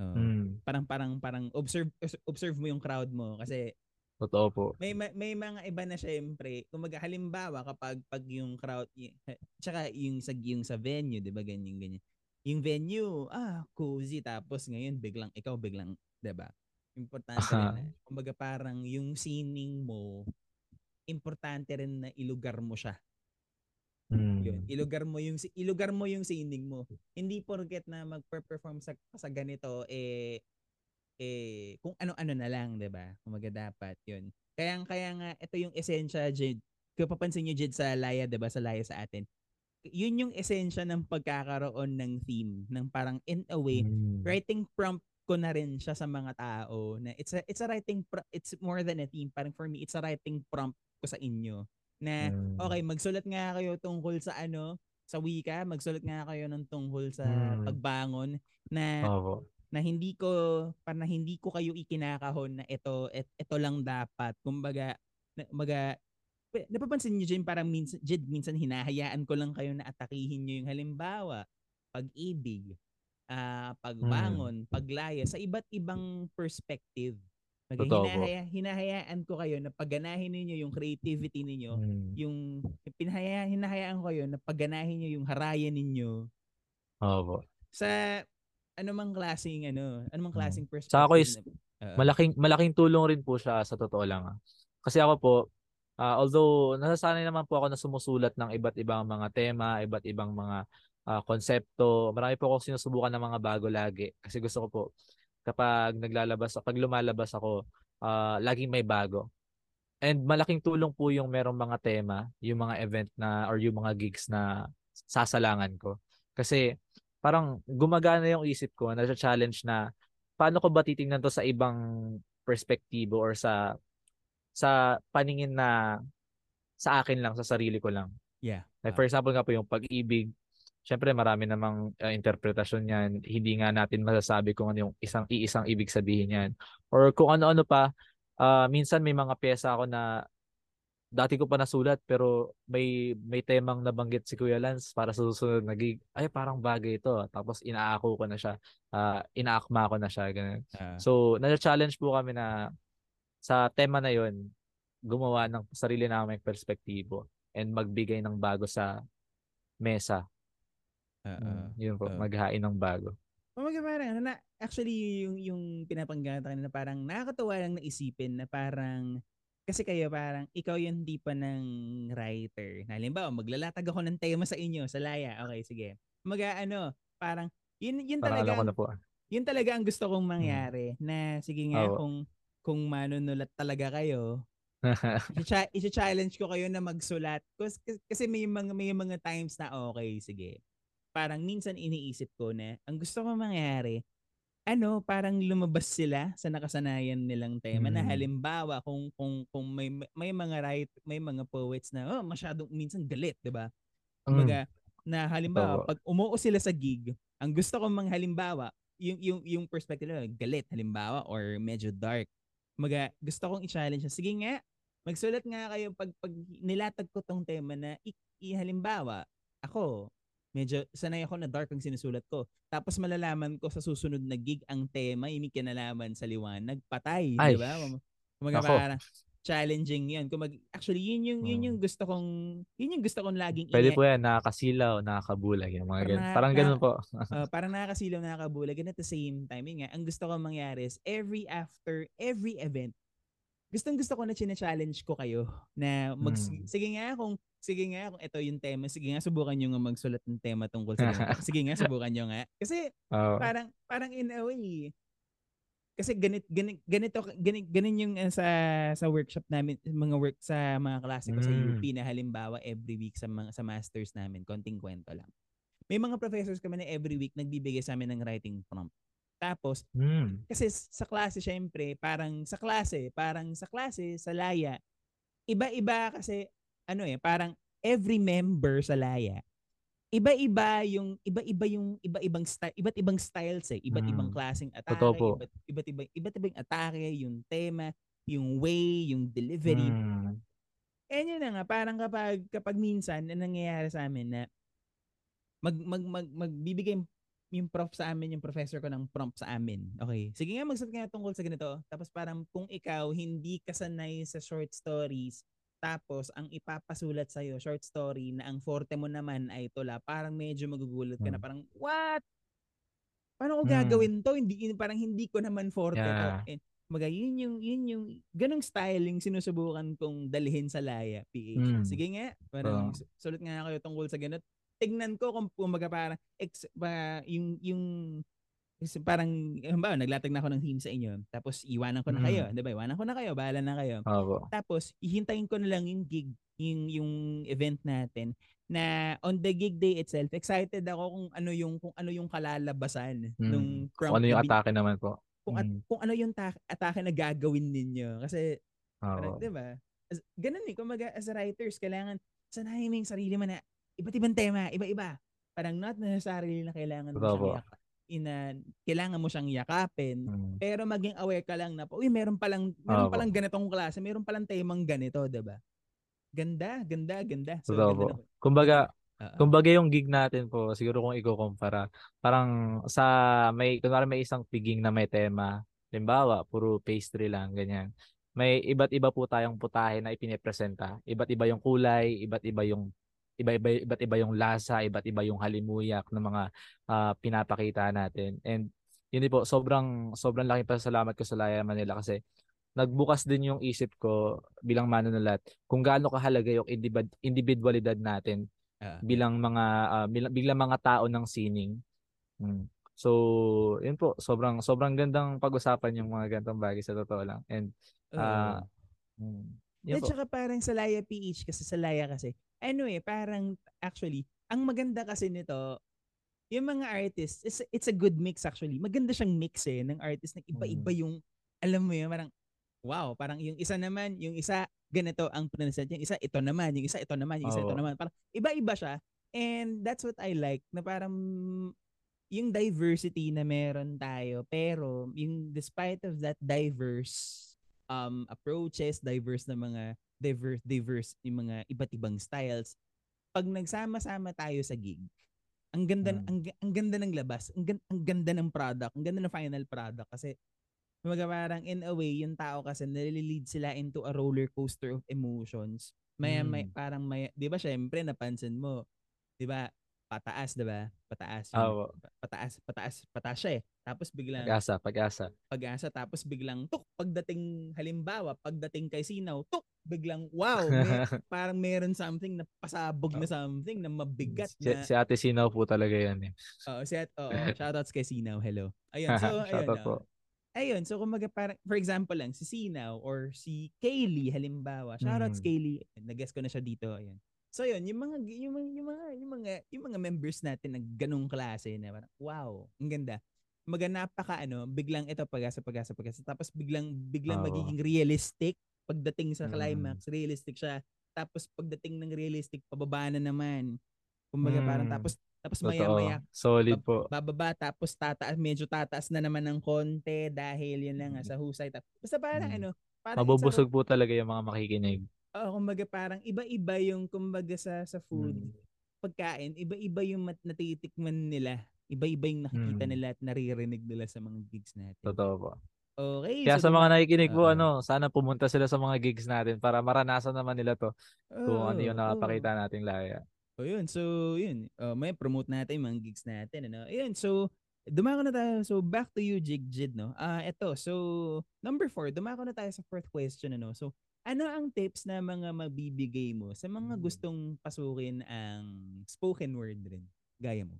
Oo.
Mm.
Parang parang parang observe observe mo yung crowd mo kasi
Totoo po.
may ma- may mga iba na syempre, kumaga halimbawa kapag pag yung crowd y- tsaka yung sa yung sa venue, 'di ba ganyan ganyan. Yung venue, ah, cozy tapos ngayon biglang ikaw biglang, ba? Importante rin
Aha.
na, kumbaga parang yung sining mo importante rin na ilugar mo siya. Yun,
Mm.
ilugar mo yung si- ilugar mo yung sining mo. Hindi porket na magpe-perform sa sa ganito eh eh kung ano-ano na lang, 'di ba? Kumaga dapat 'yun. Kaya kaya nga ito yung esensya Jed. Kung papansin niyo Jed sa Laya, 'di ba? Sa Laya sa atin. Yun yung esensya ng pagkakaroon ng theme, ng parang in a way
Mm.
writing prompt ko na rin siya sa mga tao na it's a it's a writing pro- it's more than a theme. Parang for me it's a writing prompt ko sa inyo na
Mm.
okay, magsulat nga kayo tungkol sa ano, sa wika, magsulat nga kayo ng tungkol sa
Mm.
pagbangon na
Opo.
na hindi ko para hindi ko kayo ikinakahon na ito et, ito lang dapat. Kumbaga, na, kumbaga napapansin niyo din parang minsan Jed, minsan hinahayaan ko lang kayo na atakihin niyo yung halimbawa, pag-ibig, ah pagbangon, paglaya sa iba't ibang perspective.
Po.
hinahaya, hinahayaan ko kayo na pagganahin niyo yung creativity ninyo,
Mm.
yung pinahaya, hinahayaan ko kayo na pagganahin niyo yung harayan ninyo
Opo.
sa anumang klaseng ano, anumang
Mm.
klaseng perspective.
Sa ako is,
Oo.
Malaking malaking tulong rin po siya sa totoo lang. ah. Kasi ako po, ah, although nasasanay naman po ako na sumusulat ng iba't ibang mga tema, iba't ibang mga ah, konsepto, marami po akong sinusubukan ng mga bago lagi. Kasi gusto ko po, kapag naglalabas, pag lumalabas ako, ah, laging may bago. And malaking tulong po yung merong mga tema, yung mga event na or yung mga gigs na sasalangan ko. Kasi parang gumagana yung isip ko, na challenge na paano ko ba titingnan to sa ibang perspektibo or sa sa paningin na sa akin lang, sa sarili ko lang.
Yeah.
Like for example nga po yung pag-ibig, syempre marami namang uh, interpretasyon yan. Hindi nga natin masasabi kung ano yung isang iisang ibig sabihin yan. Or kung ano-ano pa, uh, minsan may mga pyesa ako na dati ko pa nasulat pero may may temang nabanggit si Kuya Lance para sa susunod na gig. Ay parang bagay ito. Tapos inaako ko na siya. Uh, inaakma ko na siya ganun. Uh. So, na-challenge po kami na sa tema na 'yon gumawa ng sarili naming perspektibo and magbigay ng bago sa mesa. Uh, yun po, uh, maghain ng bago.
Oh, mga parang na, actually yung yung pinapanggata kanina parang nakakatuwa lang na isipin na parang kasi kayo parang ikaw yung pa ng writer. Halimbawa, maglalatag ako ng tema sa inyo sa Laya. Okay, sige. Mag ano, parang yun yun
parang
talaga.
Na po.
Yun talaga ang gusto kong mangyari hmm. na sige nga oh. kung kung manunulat talaga kayo, i-challenge ko kayo na magsulat. Kasi, kasi may mga may mga times na okay, sige. Parang minsan iniisip ko na ang gusto ko mangyari, ano, parang lumabas sila sa nakasanayan nilang tema mm. na halimbawa kung kung kung may may mga right, may mga poets na oh, masyadong minsan galit, 'di ba? Kumbaga, mm. na halimbawa, oh. pag umuo sila sa gig, ang gusto ko mang halimbawa, yung yung yung perspective nila, galit halimbawa or medyo dark. Kumbaga, gusto kong i-challenge na, sige nga, magsulat nga kayo pag, pag nilatag ko tong tema na i, i halimbawa, ako, medyo sanay ako na dark ang sinusulat ko. Tapos malalaman ko sa susunod na gig ang tema, yung kinalaman sa liwanag, patay, di ba? Kumaga parang challenging 'yan. Kumag actually yun yung yun yung hmm. gusto kong yun yung gusto kong laging
Pwede po 'yan nakakasilaw, nakakabulag yung mga ganun. Parang ganoon po.
uh, parang nakakasilaw, nakakabulag and at the same time, yun nga, ang gusto kong mangyari is every after every event gustong gusto ko na china-challenge ko kayo na mag hmm. sige nga kung sige nga kung ito yung tema sige nga subukan niyo nga magsulat ng tema tungkol sa sige nga subukan niyo nga kasi oh. parang parang in a way kasi ganit ganit ganito ganit ganin yung uh, sa sa workshop namin mga work sa mga klase ko mm. sa UP na halimbawa every week sa mga sa masters namin konting kwento lang may mga professors kami na every week nagbibigay sa amin ng writing prompt tapos, mm. kasi sa klase, syempre, parang sa klase, parang sa klase, sa laya, iba-iba kasi, ano eh, parang every member sa laya, iba-iba yung iba-iba yung iba-ibang style, iba't ibang styles eh, iba't mm. ibang klaseng atake, iba't, iba't ibang iba't ibang atake, yung tema, yung way, yung delivery. Mm. Eh yun na nga, parang kapag kapag minsan na nangyayari sa amin na mag mag, mag magbibigay yung prof sa amin, yung professor ko ng prompt sa amin. Okay. Sige nga, magsagot nga tungkol sa ganito. Tapos parang kung ikaw hindi kasanay sa short stories, tapos ang ipapasulat sa iyo short story na ang forte mo naman ay tula, parang medyo magugulat ka hmm. na parang, what? Paano ko hmm. gagawin to? Hindi, parang hindi ko naman forte yeah. to. And, Maga, yun yung, yun yung, ganong style yung sinusubukan kong dalhin sa Laya, PH. Mm. Sige nga, parang uh. sulat nga kayo tungkol sa ganito tignan ko kung kumbaga parang ex, ba, yung yung parang ba naglatag na ako ng theme sa inyo tapos iwanan ko na kayo mm. 'di ba iwanan ko na kayo bahala na kayo
Opo.
tapos ihintayin ko na lang yung gig yung yung event natin na on the gig day itself excited ako kung ano yung kung ano yung kalalabasan mm. nung
kung ano yung atake naman po
kung at, mm. kung ano yung ta- atake na gagawin ninyo kasi parang, 'di ba ganun eh kumaga as writers kailangan sanayin mo yung sarili mo na iba't ibang tema, iba-iba. Parang not necessarily na kailangan mo yak- ina kailangan mo siyang yakapin. Hmm. pero maging aware ka lang na uy meron pa lang meron pa lang ganitong klase meron pa lang temang ganito 'di ba? Ganda ganda ganda.
So ganda na, kumbaga uh-huh. kumbaga yung gig natin po siguro kung iko-kumpara parang sa may kunwari may isang piging na may tema limbawa puro pastry lang ganyan. May iba't iba po tayong putahe na ipinipresenta. Iba't iba yung kulay iba't iba yung iba-iba iba't iba yung lasa, iba't iba yung halimuyak ng mga uh, pinapakita natin. And yun po, sobrang sobrang laking pasalamat ko sa Laya Manila kasi nagbukas din yung isip ko bilang manunulat kung gaano kahalaga yung individualidad natin uh, bilang mga uh, bilang, bilang mga tao ng sining. Hmm. So, yun po, sobrang sobrang gandang pag-usapan yung mga ganitong bagay sa totoo lang. And uh, uh,
mm, yun At saka parang sa Laya PH kasi sa Laya kasi ano eh, parang actually, ang maganda kasi nito, yung mga artists, it's, it's a good mix actually. Maganda siyang mix eh, ng artist na iba-iba yung, alam mo yun, parang, wow, parang yung isa naman, yung isa, ganito ang pronunciation, yung isa, ito naman, yung isa, ito naman, yung isa, ito naman. Parang, iba-iba siya. And that's what I like, na parang, yung diversity na meron tayo, pero, yung despite of that diverse um approaches, diverse na mga, diverse, diverse, yung mga iba't ibang styles, pag nagsama-sama tayo sa gig, ang ganda
Mm.
ang, ang ganda ng labas, ang, ang ganda ng product, ang ganda ng final product kasi Kumbaga parang in a way, yung tao kasi nalilid sila into a roller coaster of emotions. May, may
Mm.
parang may, 'di ba syempre napansin mo, 'di ba? Pataas, 'di ba? Pataas. Yung, pa- pataas, pataas, pataas siya eh. Tapos biglang
Pag-asa, pag-asa.
pag-asa tapos biglang tuk pagdating halimbawa pagdating kay Sinaw tuk biglang wow may, parang meron something na pasabog na something na mabigat
Si,
na
si Ate Sinaw po talaga yan eh.
Oo, si at, oo, shoutouts kay Sinaw. Hello. Ayun, so ayun.
Shoutout
oh.
po.
Ayun, so kumaga parang for example lang si Sinaw or si Kaylee halimbawa. Shoutouts
Mm.
Kaylee. Nag-guess ko na siya dito. Ayun. So yun, yung mga yung mga yung mga yung mga, yung mga members natin na ganung klase na parang wow, ang ganda. Kumaga napaka ano, biglang ito pag-asa pag-asa pag-asa tapos biglang biglang
Oo.
magiging realistic pagdating sa
Mm.
climax, realistic siya. Tapos pagdating ng realistic pababa na naman. Kumbaga parang
Mm.
tapos tapos
Totoo.
maya-maya
Solid po.
bababa tapos tataas medyo tataas na naman ng konti dahil yun lang nga sa husay Tap- basta parang
Mm.
ano parang
Mabubusog po talaga yung mga makikinig.
Oh, kumbaga parang iba-iba yung kumbaga sa sa food
Mm.
pagkain iba-iba yung mat- natitikman nila iba-iba yung nakikita
Mm.
nila at naririnig nila sa mga gigs natin
Totoo po.
okay
Kaya
so
sa mga nakikinig po,
Oo.
ano, sana pumunta sila sa mga gigs natin para maranasan naman nila to kung ano yung nakapakita nating laya.
Oh, yun. So, yun. Uh, may promote natin yung mga gigs natin. Ano? Ayun. So, dumako na tayo. So, back to you, Jig Jid, no? Ah, eto. So, number four, dumako na tayo sa fourth question, ano? So, ano ang tips na mga mabibigay mo sa mga
Hmm.
gustong pasukin ang spoken word rin? Gaya mo.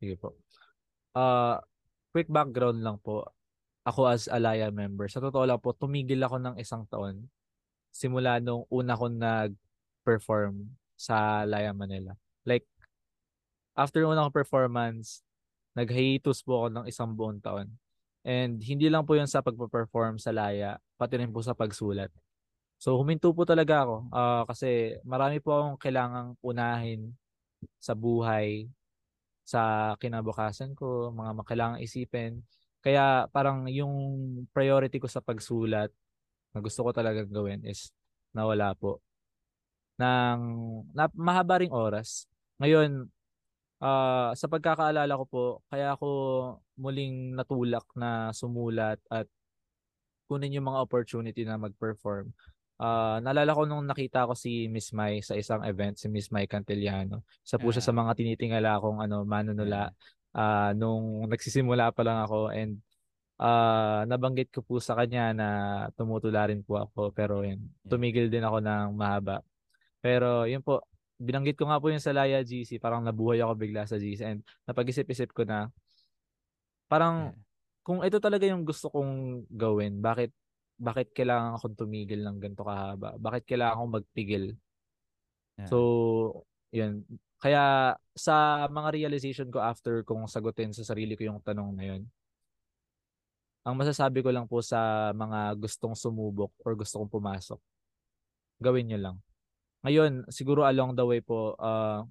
Sige po. Ah, quick background lang po. Ako as Alaya member, sa totoo lang po, tumigil ako ng isang taon simula nung una ko nag-perform sa Laya Manila. Like, after ng unang performance, nag-hiatus po ako ng isang buong taon. And hindi lang po yun sa pagpa-perform sa Laya, pati rin po sa pagsulat. So, huminto po talaga ako ah, kasi marami po akong kailangang unahin sa buhay, sa kinabukasan ko, mga makailangang isipin. Kaya parang yung priority ko sa pagsulat na gusto ko talagang gawin is nawala po ng na, mahaba ring oras. Ngayon, ah, sa pagkakaalala ko po, kaya ako muling natulak na sumulat at kunin yung mga opportunity na mag-perform. Ah, naalala ko nung nakita ko si Miss Mai sa isang event, si Miss Mai Cantillano. Isa po siya sa
Ah.
mga tinitingala kong ano, manunula ah, nung nagsisimula pa lang ako and ah, nabanggit ko po sa kanya na tumutula rin po ako pero yun, tumigil din ako ng mahaba. Pero yun po, binanggit ko nga po yung sa Laya GC, parang nabuhay ako bigla sa GC and napag-isip-isip ko na parang
Yeah.
kung ito talaga yung gusto kong gawin, bakit bakit kailangan akong tumigil ng ganito kahaba? Bakit kailangan akong magpigil?
Yeah.
So, yun. Kaya sa mga realization ko after kong sagutin sa sarili ko yung tanong na yun, ang masasabi ko lang po sa mga gustong sumubok or gusto kong pumasok, gawin nyo lang. Ngayon, siguro along the way po, ah,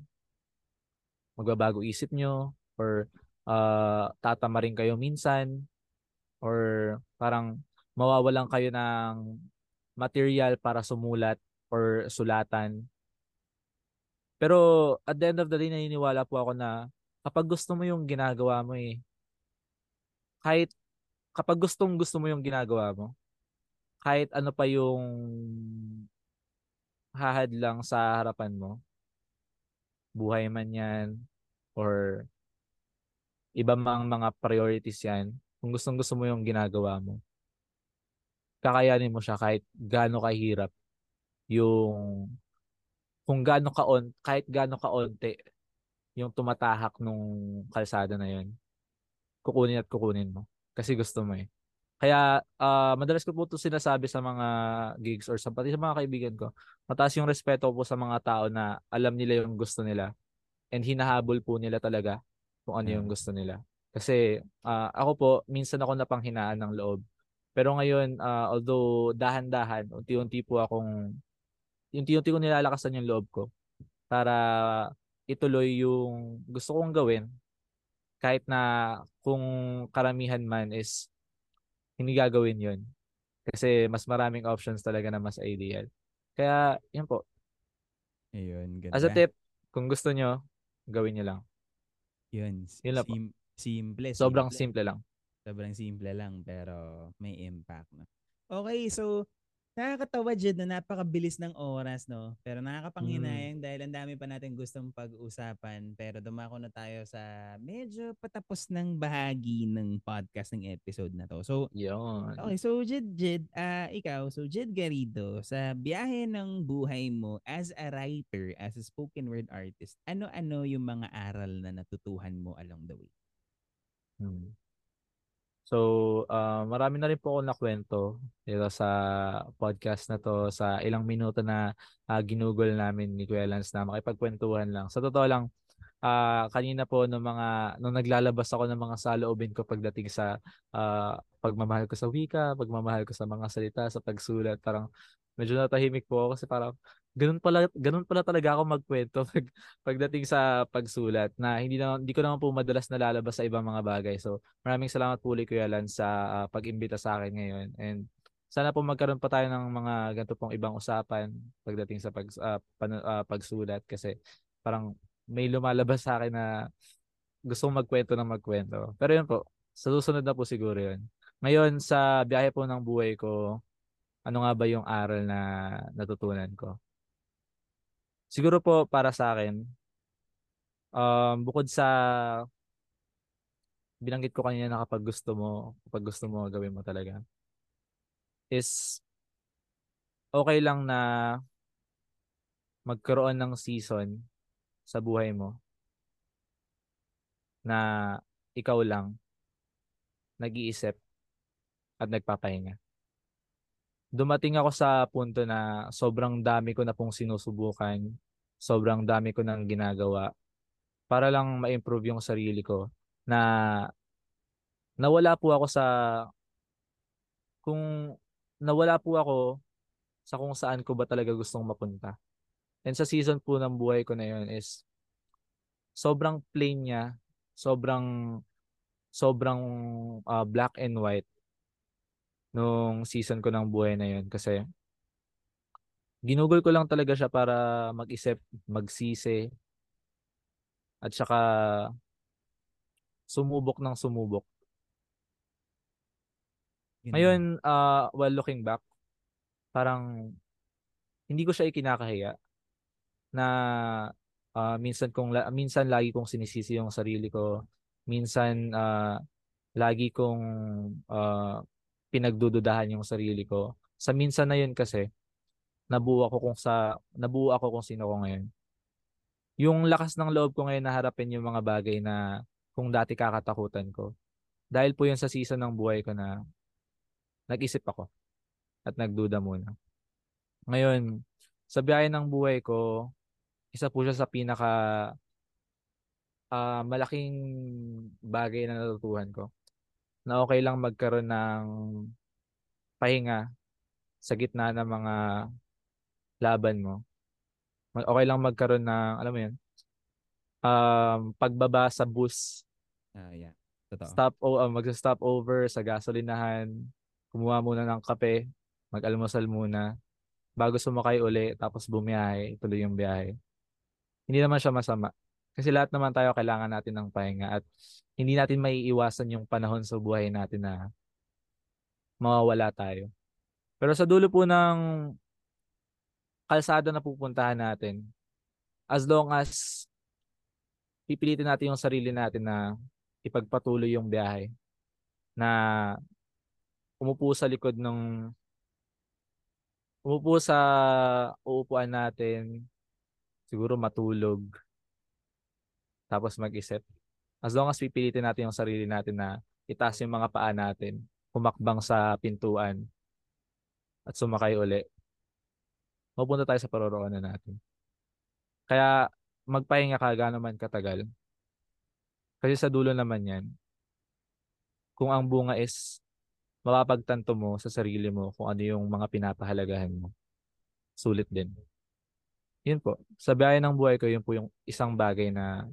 magbabago isip nyo or ah, tatama rin kayo minsan or parang mawawalan kayo ng material para sumulat or sulatan. Pero at the end of the day, naniniwala po ako na kapag gusto mo yung ginagawa mo eh, kahit kapag gustong gusto mo yung ginagawa mo, kahit ano pa yung hahad lang sa harapan mo, buhay man yan, or iba mang mga priorities yan, kung gustong gusto mo yung ginagawa mo, kakayanin mo siya kahit gaano kahirap yung kung gaano kaon kahit gaano kaonte yung tumatahak nung kalsada na yun kukunin at kukunin mo kasi gusto mo eh. Kaya ah, madalas ko po ito sinasabi sa mga gigs or sa pati sa mga kaibigan ko mataas yung respeto po sa mga tao na alam nila yung gusto nila and hinahabol po nila talaga kung ano yung
Mm.
gusto nila. Kasi ah, ako po, minsan ako napanghinaan ng loob. Pero ngayon, ah, although dahan-dahan, unti-unti po akong, unti-unti ko nilalakasan yung loob ko para ituloy yung gusto kong gawin kahit na kung karamihan man is hindi gagawin yun. Kasi mas maraming options talaga na mas ideal. Kaya, yun po.
Ayun, ganda.
As a tip, kung gusto nyo, gawin nyo lang.
Yun. sim- simple.
Sobrang simple lang.
Sobrang simple lang pero may impact no. Okay, so nakakatawa Jed na napakabilis ng oras no. Pero
Mm.
nakakapanghinayang dahil ang dami pa natin gustong pag-usapan pero dumako na tayo sa medyo patapos ng bahagi ng podcast ng episode na to. So
Yun.
Okay, so Jed, Jed, ah ikaw, so Jed Garrido, sa biyahe ng buhay mo as a writer, as a spoken word artist, ano-ano yung mga aral na natutuhan mo along the way?
Hmm. So, ah, marami na rin po ako nakwento dito sa podcast na to sa ilang minuto na ah, ginugol namin ni Kuya Lance na makipagkwentuhan lang. Sa totoo lang, ah, kanina po nung mga nung naglalabas ako ng mga saloobin ko pagdating sa ah, pagmamahal ko sa wika, pagmamahal ko sa mga salita, sa pagsulat, parang medyo natahimik po ako kasi parang ganun pala ganun pala talaga ako magkwento pag, pagdating sa pagsulat na hindi na hindi ko naman po madalas nalalabas sa ibang mga bagay. So, maraming salamat po ulit Kuya Lance sa ah, pag-imbita sa akin ngayon and sana po magkaroon pa tayo ng mga ganito pong ibang usapan pagdating sa pag, ah, panu- ah, pagsulat kasi parang may lumalabas sa akin na gusto magkwento ng magkwento. Pero yun po, sa susunod na po siguro yun. Ngayon, sa biyahe po ng buhay ko, ano nga ba yung aral na natutunan ko? Siguro po para sa akin, um, bukod sa binanggit ko kanina na kapag gusto mo, kapag gusto mo, gawin mo talaga, is okay lang na magkaroon ng season sa buhay mo na ikaw lang nag-iisip at nagpapahinga. Dumating ako sa punto na sobrang dami ko na pong sinusubukan, sobrang dami ko nang ginagawa para lang ma-improve yung sarili ko na nawala po ako sa kung nawala po ako sa kung saan ko ba talaga gustong mapunta. And sa season po ng buhay ko na yun is sobrang plain niya, sobrang sobrang ah, black and white nung season ko ng buhay na yun kasi ginugol ko lang talaga siya para mag-isip, magsisi at saka sumubok ng sumubok.
Yun
Ngayon, ah, while looking back, parang hindi ko siya ikinakahiya na ah, minsan kong minsan lagi kong sinisisi yung sarili ko. Minsan ah, lagi kong ah, pinagdududahan yung sarili ko. Sa minsan na yun kasi nabuo ako kung sa nabuo ako kung sino ko ngayon. Yung lakas ng loob ko ngayon na harapin yung mga bagay na kung dati kakatakutan ko. Dahil po yun sa season ng buhay ko na nag-isip ako at nagduda muna. Ngayon, sa biyahe ng buhay ko, isa po siya sa pinaka ah, malaking bagay na natutuhan ko. Na okay lang magkaroon ng pahinga sa gitna ng mga laban mo. Okay lang magkaroon ng, alam mo yun, um, pagbaba sa bus
Ah, yeah. Totoo.
stop o uh, magsa-stop over sa gasolinahan, kumuha muna ng kape, mag-almusal muna bago sumakay uli tapos bumiyahe, ituloy yung biyahe. Hindi naman siya masama. Kasi lahat naman tayo kailangan natin ng pahinga at hindi natin maiiwasan yung panahon sa buhay natin na mawawala tayo. Pero sa dulo po ng kalsada na pupuntahan natin, as long as pipilitin natin yung sarili natin na ipagpatuloy yung biyahe na umupo sa likod ng umupo sa uupuan natin siguro matulog tapos mag-isip as long as pipilitin natin yung sarili natin na itaas yung mga paa natin humakbang sa pintuan at sumakay uli mapunta tayo sa paroroonan natin kaya magpahinga ka gaano man katagal. Kasi sa dulo naman yan, kung ang bunga is mapapagtanto mo sa sarili mo kung ano yung mga pinapahalagahan mo. Sulit din. Yun po. Sa biyahe ng buhay ko, yun po yung isang bagay na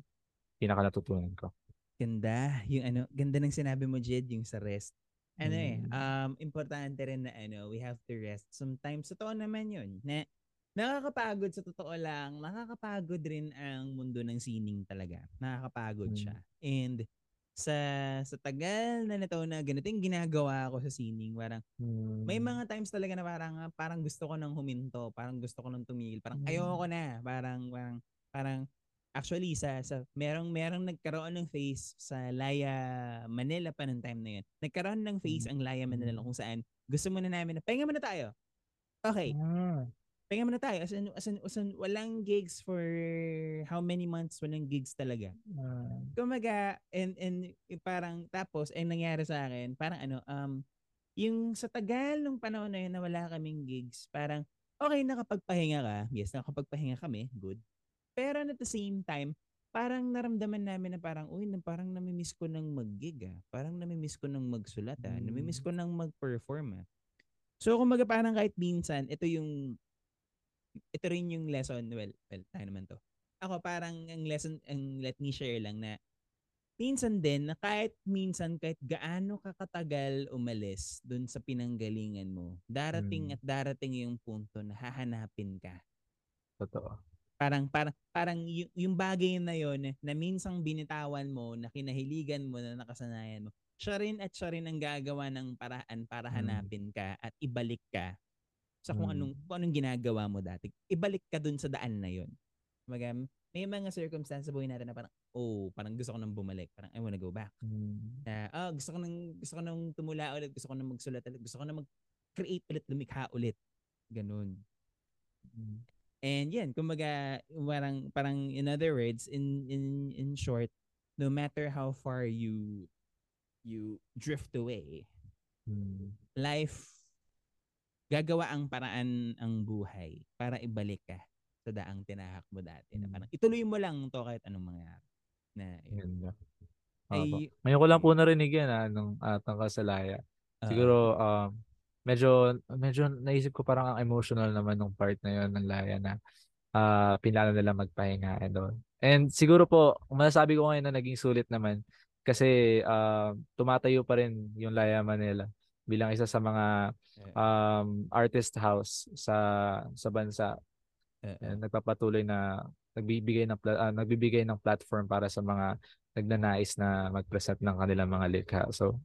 pinaka natutunan ko.
Ganda. Yung ano, ganda ng sinabi mo, Jed, yung sa rest. Ano eh,
Mm.
um, importante rin na ano, we have to rest. Sometimes, totoo naman yun, na nakakapagod sa totoo lang, nakakapagod rin ang mundo ng sining talaga. Nakakapagod
Mm.
siya. And sa sa tagal na nito na ganito yung ginagawa ko sa sining, parang may
Hmm.
mga times talaga na parang parang gusto ko nang huminto, parang gusto ko nang tumigil, parang
Mm.
ayoko na, parang parang parang actually sa sa merong merong nagkaroon ng phase sa Laya Manila pa nung time na yun. Nagkaroon ng phase ang Laya Manila kung saan gusto muna namin na pahinga muna tayo. Okay,
Ah.
pahinga muna tayo. As in, as in, as in, walang gigs for how many months? Walang gigs talaga
Ah.
kumaga and and parang tapos ay nangyari sa akin parang ano um yung sa tagal nung panahon na yun na wala kaming gigs parang okay nakapagpahinga ka yes nakapagpahinga kami good pero at the same time parang naramdaman namin na parang uy na parang namimiss ko ng mag-gig ah. Parang namimiss ko ng magsulat ah. Namimiss ko ng mag-perform ah. So kumaga parang kahit minsan ito yung ito rin yung lesson. Well well tayo naman to. Ako parang ang lesson ang let me share lang na minsan din na kahit minsan kahit gaano ka katagal umalis dun sa pinanggalingan mo darating
Mm.
at darating yung punto na hahanapin ka.
Totoo.
Parang parang parang yung, yung bagay na yon na minsang binitawan mo na kinahiligan mo na nakasanayan mo siya rin at siya rin ang gagawa ng paraan para
Mm.
hanapin ka at ibalik ka sa kung
Mm.
anong kung anong ginagawa mo dati ibalik ka dun sa daan na yon Kumbaga, may mga circumstance sa buhay natin na parang oh parang gusto ko nang bumalik parang I wanna go back
Hmm.
na ah gusto ko nang gusto ko nang tumula ulit gusto ko nang magsulat ulit gusto ko nang mag-create ulit lumikha ulit ganun
Hmm.
And yan, kumbaga, parang, parang in other words, in, in, in short, no matter how far you, you drift away,
Hmm.
life, gagawa ang paraan ang buhay para ibalik ka sa daang tinahak mo dati. Na
Mm.
parang ituloy mo lang to kahit anong mangyari. Na, yun. Ay.
Ngayon ko lang po narinig yan ah, nung Laya.
ah,
Siguro um, medyo medyo naisip ko parang ang emotional naman nung part na yon ng Laya na ah pinlano nila magpahinga and all. And siguro po, masasabi ko ngayon na naging sulit naman kasi ah, tumatayo pa rin yung Laya Manila bilang isa sa mga
eh,
um, artist house sa sa bansa.
eh, eh.
And nagpapatuloy na nagbibigay ng ah, nagbibigay ng platform para sa mga nagnanais na mag-present ng kanilang mga likha. So,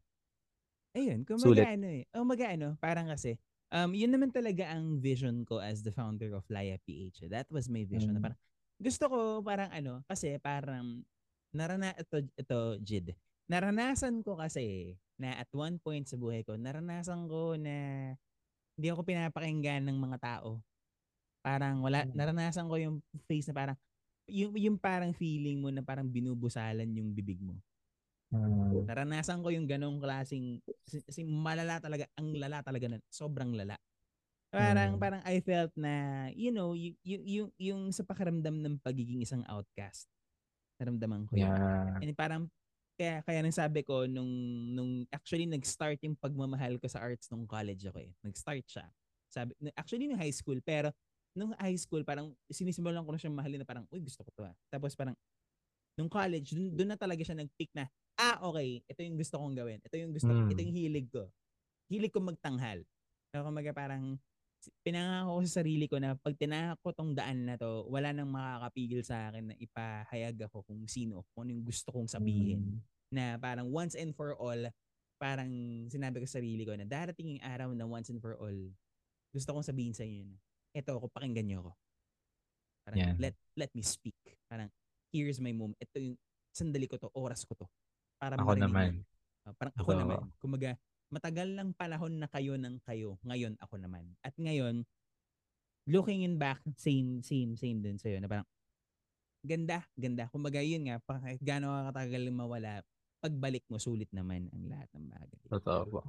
Ayun, kung
Sulit.
ano eh. Oh, maga ano, parang kasi, um, yun naman talaga ang vision ko as the founder of Laya PH. That was my vision. Na
Mm.
parang, gusto ko parang ano, kasi parang, narana, ito, ito, Jid. Naranasan ko kasi na at one point sa buhay ko, naranasan ko na hindi ako pinapakinggan ng mga tao. Parang wala,
Mm.
naranasan ko yung face na parang, yung, yung parang feeling mo na parang binubusalan yung bibig mo.
Mm,
Naranasan ko yung ganong klaseng kasi, malala talaga, ang lala talaga na, sobrang lala. Parang
Mm.
parang I felt na you know, yung yung yung sa pakiramdam ng pagiging isang outcast. Naramdaman ko yun.
yeah.
And parang kaya kaya nang sabi ko nung nung actually nag-start yung pagmamahal ko sa arts nung college ako eh. Nag-start siya. Sabi actually nung high school pero nung high school parang sinisimulan ko na siyang mahalin na parang uy gusto ko to ah. Tapos parang nung college dun, dun na talaga siya nag-pick na ah okay, ito yung gusto kong gawin. Ito yung gusto
Mm.
ito yung hilig ko. Hilig ko magtanghal. So kumaga parang pinangako ko sa sarili ko na pag tinahak ko tong daan na to, wala nang makakapigil sa akin na ipahayag ako kung sino, kung ano yung gusto kong sabihin
Mm,
na parang once and for all, parang sinabi ko sa sarili ko na darating yung araw na once and for all, gusto kong sabihin sa inyo na, eto ako, pakinggan niyo ako. Parang
Yan.
let let me speak. Parang here's my moment. Ito yung sandali ko to, oras ko to. Para
Ako
marinig
naman.
Ah, parang ako
Totoo.
naman. Kumaga, matagal lang panahon na kayo ng kayo. Ngayon ako naman. At ngayon, looking in back, same, same, same din sa'yo. Na parang, ganda, ganda. Kumbaga yun nga, pa- ka katagal mawala, pagbalik mo, sulit naman ang lahat ng bagay.
Totoo po.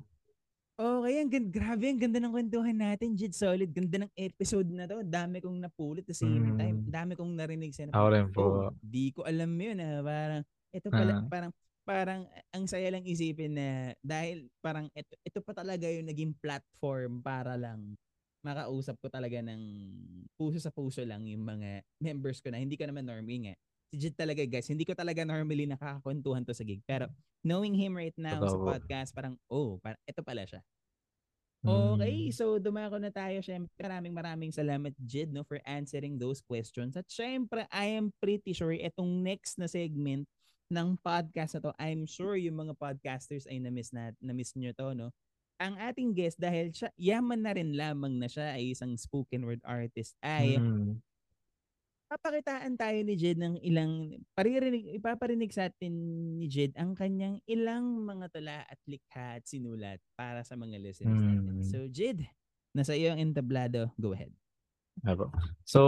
Okay, ang ganda, grabe, ang ganda ng kwentuhan natin, Jid. Solid, ganda ng episode na to. Dami kong napulot at the same time.
Mm.
Dami kong narinig sa
Ako rin po.
Di ko alam yun ah. Parang, ito pala,
Ah.
parang, parang, ang saya lang isipin na dahil parang ito, ito pa talaga yung naging platform para lang makausap ko talaga ng puso sa puso lang yung mga members ko na hindi ko naman normally nga. Jid talaga guys, hindi ko talaga normally nakakakwentuhan to sa gig. Pero knowing him right now
Totoo
sa
po.
podcast, parang, oh, parang, ito pala siya.
Mm.
Okay, so dumako na tayo. Syempre, maraming maraming salamat, Jid, no, for answering those questions. At syempre, I am pretty sure itong next na segment ng podcast na to, I'm sure yung mga podcasters ay na-miss, na, na-miss nyo to, no? Ang ating guest, dahil siya, yaman na rin lamang na siya ay isang spoken word artist, ay
Mm.
papakitaan tayo ni Jed ng ilang paririnig ipaparinig sa atin ni Jed ang kanyang ilang mga tula at likha at sinulat para sa mga listeners natin.
Mm.
So Jed, nasa iyo ang entablado. Go ahead.
Apo. So,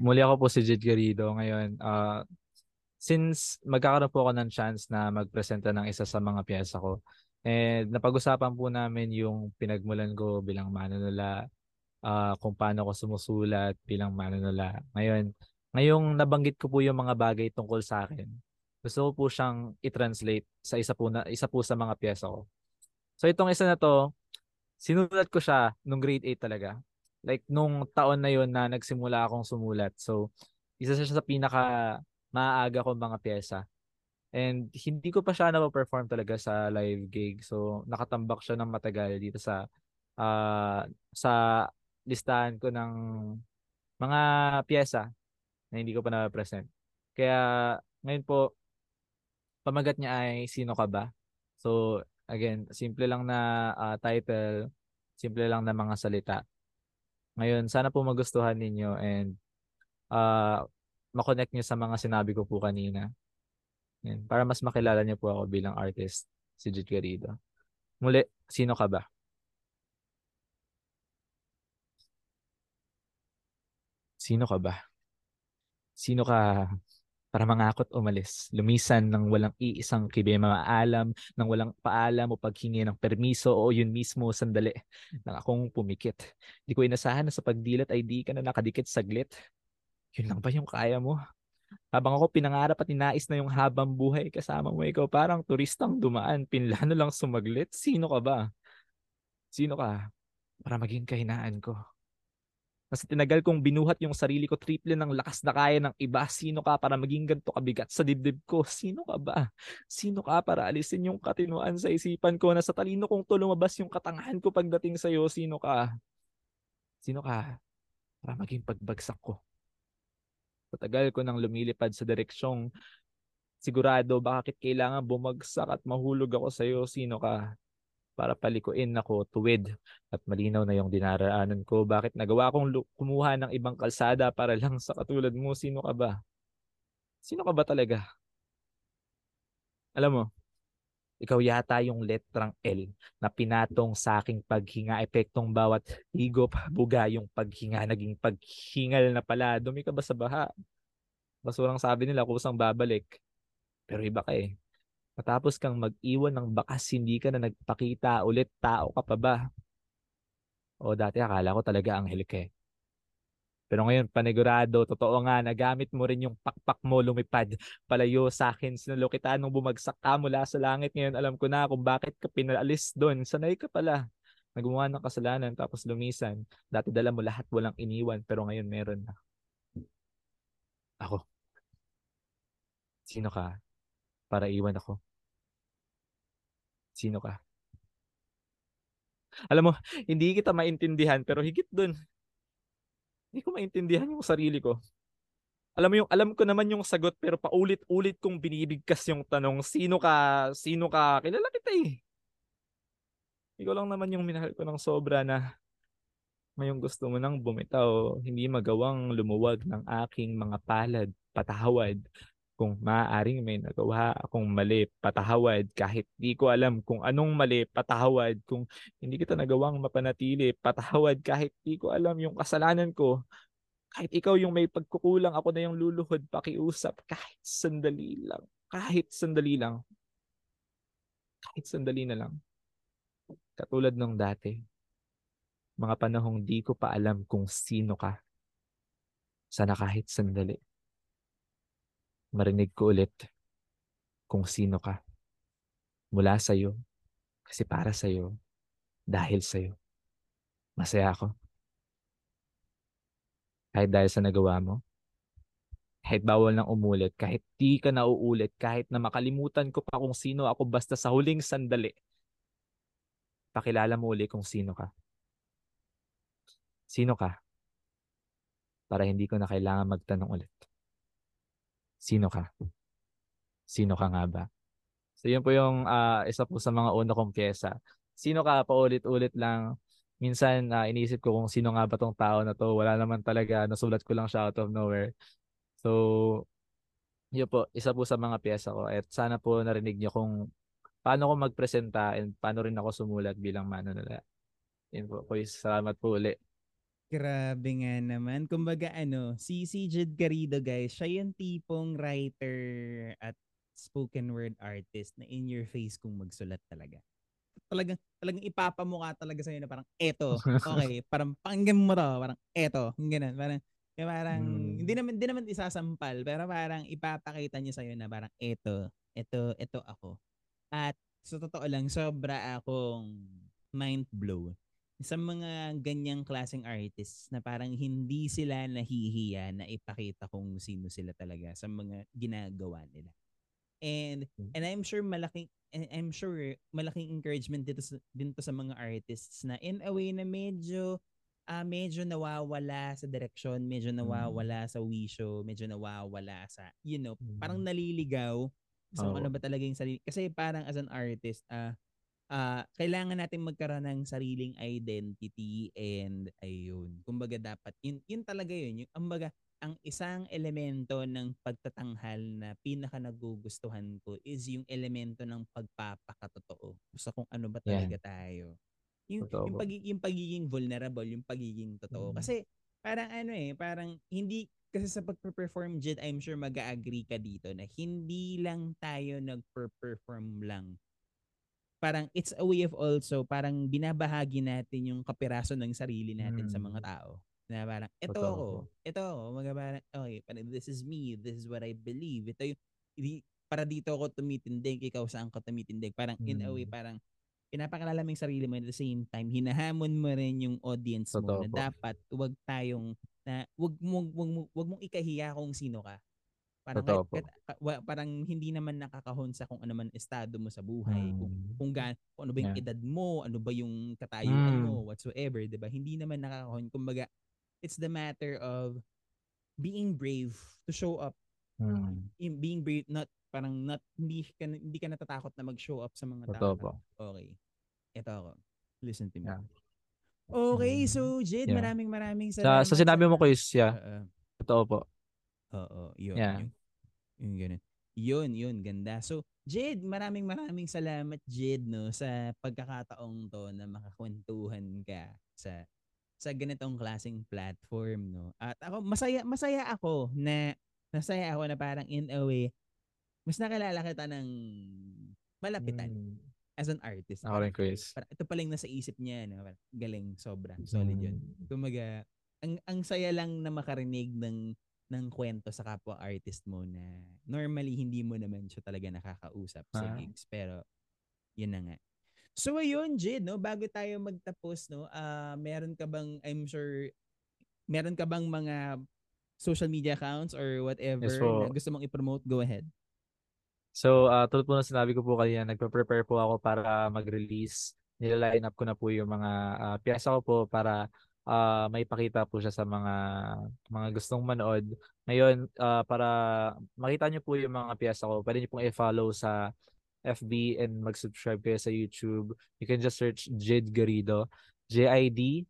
muli ako po si Jid Garrido ngayon. ah since magkakaroon po ako ng chance na magpresenta ng isa sa mga piyesa ko, and napag-usapan po namin yung pinagmulan ko bilang manunula, ah kung paano ako sumusulat bilang manunula. Ngayon, ngayong nabanggit ko po yung mga bagay tungkol sa akin, gusto ko po siyang i-translate sa isa po, na, isa po sa mga piyesa ko. So itong isa na to, sinulat ko siya nung grade 8 talaga like nung taon na yon na nagsimula akong sumulat. So, isa siya sa pinaka maaga kong mga pyesa. And hindi ko pa siya na-perform talaga sa live gig. So, nakatambak siya ng matagal dito sa ah sa listahan ko ng mga pyesa na hindi ko pa na-present. Kaya ngayon po pamagat niya ay Sino ka ba? So, again, simple lang na ah, title, simple lang na mga salita. Ngayon, sana po magustuhan ninyo and uh, makonect nyo sa mga sinabi ko po kanina. Yan, para mas makilala niyo po ako bilang artist, si Jit Garrido. Muli, sino ka ba? Sino ka ba? Sino ka para mangakot umalis, lumisan ng walang iisang kibe maalam, ng walang paalam o paghingi ng permiso o yun mismo sandali nang akong pumikit. Di ko inasahan na sa pagdilat ay di ka na nakadikit saglit. Yun lang ba yung kaya mo? Habang ako pinangarap at ninais na yung habang buhay kasama mo ikaw parang turistang dumaan, pinlano lang sumaglit. Sino ka ba? Sino ka? Para maging kahinaan ko. Kasi tinagal kong binuhat yung sarili ko triple ng lakas na kaya ng iba. Sino ka para maging ganito kabigat sa dibdib ko? Sino ka ba? Sino ka para alisin yung katinuan sa isipan ko na sa talino kong to lumabas yung katangahan ko pagdating sa'yo? Sino ka? Sino ka para maging pagbagsak ko? Sa tagal ko nang lumilipad sa direksyong sigurado bakit kailangan bumagsak at mahulog ako sa'yo? Sino ka? para palikuin ako tuwid at malinaw na yung dinaraanan ko. Bakit nagawa kong kumuha ng ibang kalsada para lang sa katulad mo? Sino ka ba? Sino ka ba talaga? Alam mo, ikaw yata yung letrang L na pinatong sa aking paghinga epektong bawat higop, buga yung paghinga naging paghingal na pala. Dumi ka ba sa baha? Basurang sabi nila kusang babalik. Pero iba ka eh. Matapos kang mag-iwan ng bakas, hindi ka na nagpakita ulit, tao ka pa ba? O dati akala ko talaga anghel ka eh. Pero ngayon, panigurado, totoo nga, nagamit mo rin yung pakpak mo lumipad palayo sa akin. Sinalo kita nung bumagsak ka mula sa langit. Ngayon, alam ko na kung bakit ka pinalis doon. Sanay ka pala. Nagawa ng kasalanan tapos lumisan. Dati dala mo lahat walang iniwan pero ngayon meron na. Ako. Sino ka? para iwan ako. Sino ka? Alam mo, hindi kita maintindihan pero higit dun, hindi ko maintindihan yung sarili ko. Alam mo yung alam ko naman yung sagot pero paulit-ulit kong binibigkas yung tanong, sino ka? Sino ka? Kilala kita eh. Ikaw lang naman yung minahal ko ng sobra na ngayong gusto mo nang bumitaw, hindi magawang lumuwag ng aking mga palad, patawad, kung maaaring may nagawa akong mali, patahawad kahit di ko alam kung anong mali, patahawad kung hindi kita nagawang mapanatili, patahawad kahit di ko alam yung kasalanan ko. Kahit ikaw yung may pagkukulang, ako na yung luluhod, pakiusap, kahit sandali lang, kahit sandali lang, kahit sandali na lang. Katulad nung dati. Mga panahong di ko pa alam kung sino ka. Sana kahit sandali. Marinig ko ulit kung sino ka. Mula sa'yo. Kasi para sa'yo. Dahil sa'yo. Masaya ako. Kahit dahil sa nagawa mo. Kahit bawal nang umulit. Kahit di ka na uulit. Kahit na makalimutan ko pa kung sino ako basta sa huling sandali. Pakilala mo uli kung sino ka. Sino ka? Para hindi ko na kailangan magtanong ulit. Sino ka? Sino ka nga ba? So yun po yung uh, isa po sa mga una kong pyesa. Sino ka? Paulit-ulit lang minsan uh, iniisip ko kung sino nga ba tong tao na to. Wala naman talaga, nasulat ko lang siya out of nowhere. So, yun po, isa po sa mga pyesa ko. At sana po narinig niyo kung paano ko magpresenta and paano rin ako sumulat bilang manunula. Yun po, Kuis, salamat po uli.
Grabe nga naman. Kumbaga ano, si si Jed Garrido guys, siya yung tipong writer at spoken word artist na in your face kung magsulat talaga talagang talagang ipapamukha talaga sa na parang eto. Okay, parang pakinggan mo to, parang eto, ganun. Parang kaya parang hmm. hindi naman hindi naman isasampal, pero parang ipapakita niya sa iyo na parang eto, eto, eto ako. At sa totoo lang, sobra akong mind blown sa mga ganyang klaseng artists na parang hindi sila nahihiya na ipakita kung sino sila talaga sa mga ginagawa nila. And hmm. and I'm sure malaking I'm sure malaking encouragement dito sa, din to sa mga artists na in a way na medyo uh, medyo nawawala sa direksyon, medyo hmm. nawawala sa wisyo, medyo nawawala sa you know, mm. parang naliligaw sa so, oh. ano ba talaga yung sarili. Kasi parang as an artist, ah uh, uh, kailangan natin magkaroon ng sariling identity and ayun. Kumbaga dapat yun, yun talaga yun. Yung, kumbaga, ang isang elemento ng pagtatanghal na pinaka nagugustuhan ko is yung elemento ng pagpapakatotoo sa kung ano ba talaga yeah. tayo. Yung, yung, pag, yung pagiging vulnerable, yung pagiging totoo. Mm. Kasi parang ano eh, parang hindi kasi sa pagpe-perform Jed, I'm sure mag-agree ka dito na hindi lang tayo nag-perform lang. Parang it's a way of also parang binabahagi natin yung kapiraso ng sarili natin mm. sa mga tao. Na parang, ito Totoo. ako. Ito ako. Mga parang, okay, parang this is me. This is what I believe. Ito yung, para dito ako tumitindig, ikaw saan ka tumitindig. Parang hmm. in a way, hmm. parang pinapakilala mo yung sarili mo at the same time, hinahamon mo rin yung audience mo Totoo na po. dapat wag tayong, na wag mong, wag, wag, wag mong ikahiya kung sino ka. Parang, Totoo po. parang hindi naman nakakahon sa kung ano man estado mo sa buhay, hmm. kung, kung, gan, kung ano ba yung yeah. edad mo, ano ba yung katayuan hmm. mo, whatsoever, 'di ba? Hindi naman nakakahon kumbaga It's the matter of being brave to show up. Hmm. In being brave, not parang not hindi ka hindi ka natatakot na mag-show up sa mga tao. Po. Okay. Ito ako. Listen to me. Yeah. Okay, so Jed, yeah. maraming maraming
salamat. Sa, sa sinabi mo ko is, yeah. Uh, Totoo po.
Oo, yun. Yeah. Yun, yun, ganun. Yun, yun, ganda. So, Jed, maraming maraming salamat, Jed, no, sa pagkakataong to na makakwentuhan ka sa sa ganitong klaseng platform no at ako masaya masaya ako na masaya ako na parang in a way mas nakilala kita ng malapitan mm. as an artist.
Ako rin, Chris.
Parang, ito palang nasa isip niya. No? Galing, sobra. Solid yun. Mm. Kumaga, ang, ang saya lang na makarinig ng ng kwento sa kapwa artist mo na normally hindi mo naman siya talaga nakakausap sa ah. gigs. Pero, yun na nga. So ayun, Jid, no, bago tayo magtapos, no, uh, meron ka bang I'm sure meron ka bang mga social media accounts or whatever yes, so, na gusto mong i-promote? Go ahead.
So, uh, tulad po na sinabi ko po kanina, nagpe-prepare po ako para mag-release. Nila-line up ko na po yung mga uh, piyesa ko po para uh, may pakita po siya sa mga mga gustong manood. Ngayon, uh, para makita niyo po yung mga piyesa ko, pwede niyo pong i-follow sa FB and mag-subscribe kayo sa YouTube. You can just search Jid Garrido. J-I-D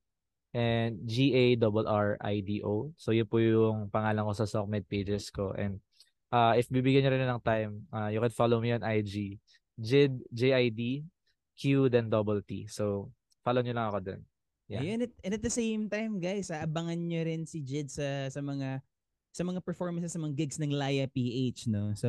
and G-A-R-R-I-D-O. So yun po yung pangalan ko sa Sockmed pages ko. And uh, if bibigyan nyo rin ng time, uh, you can follow me on IG. Jid, J-I-D, Q, then double T. So follow nyo lang ako dun.
Yeah. Ayun, and at the same time, guys, abangan nyo rin si Jid sa sa mga sa mga performances sa mga gigs ng Laya PH, no? So,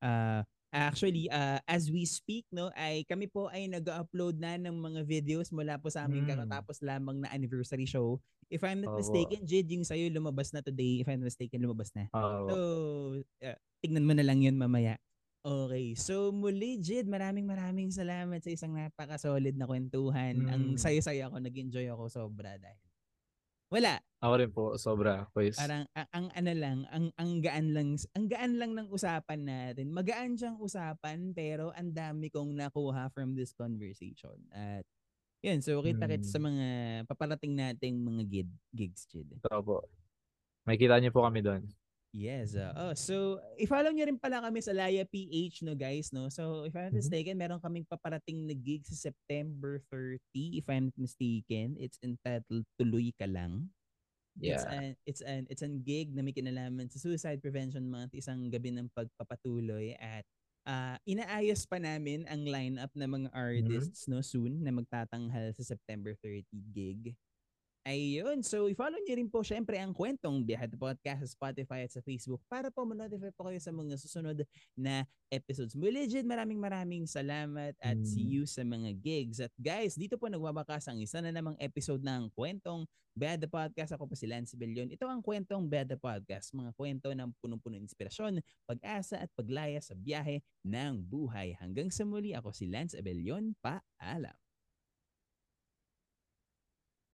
uh, Actually, uh, as we speak, no, ay kami po ay nag-upload na ng mga videos mula po sa aming
Mm.
kakatapos lamang na anniversary show. If I'm not
Opo.
mistaken, Jid, yung sa'yo lumabas na today. If I'm not mistaken, lumabas na.
Oo.
So, uh, tignan mo na lang yun mamaya. Okay. So, muli, Jid, maraming maraming salamat sa isang napaka-solid na kwentuhan. Ang
Mm.
saya-saya ako, nag-enjoy ako sobra dahil wala.
Ako rin po, sobra, quiz.
Parang ang, ang ano lang, ang ang gaan lang ang gaan lang ng usapan natin. Magaan siyang usapan pero ang dami kong nakuha from this conversation. At yun, so kita-kits sa
Hmm.
mga paparating nating mga gig, gigs, Jid.
Ito po. May kita niyo po kami doon.
Yes. uh, oh, so i-follow niyo rin pala kami sa Laya PH no guys no. So if I'm not
Mhm.
mistaken, meron kaming paparating na gig sa September 30 if I'm not mistaken. It's entitled Tuloy Ka Lang. It's
Yeah.
an it's an it's an gig na may kinalaman sa Suicide Prevention Month, isang gabi ng pagpapatuloy at ah, inaayos pa namin ang lineup ng mga artists no soon na magtatanghal sa September 30 gig. Ayun. So, i-follow niyo rin po syempre ang kwentong Biyahe the Podcast sa Spotify at sa Facebook para po ma-notify po kayo sa mga susunod na episodes. Muli, Jid, maraming maraming salamat at
Mm.
see you sa mga gigs. At guys, dito po nagwawakas ang isa na namang episode ng kwentong Bad the Podcast. Ako po si Lance Bellion. Ito ang kwentong Bad the Podcast. Mga kwento ng punong-puno inspirasyon, pag-asa at paglaya sa biyahe ng buhay. Hanggang sa muli, ako si Lance Abellion. Paalam.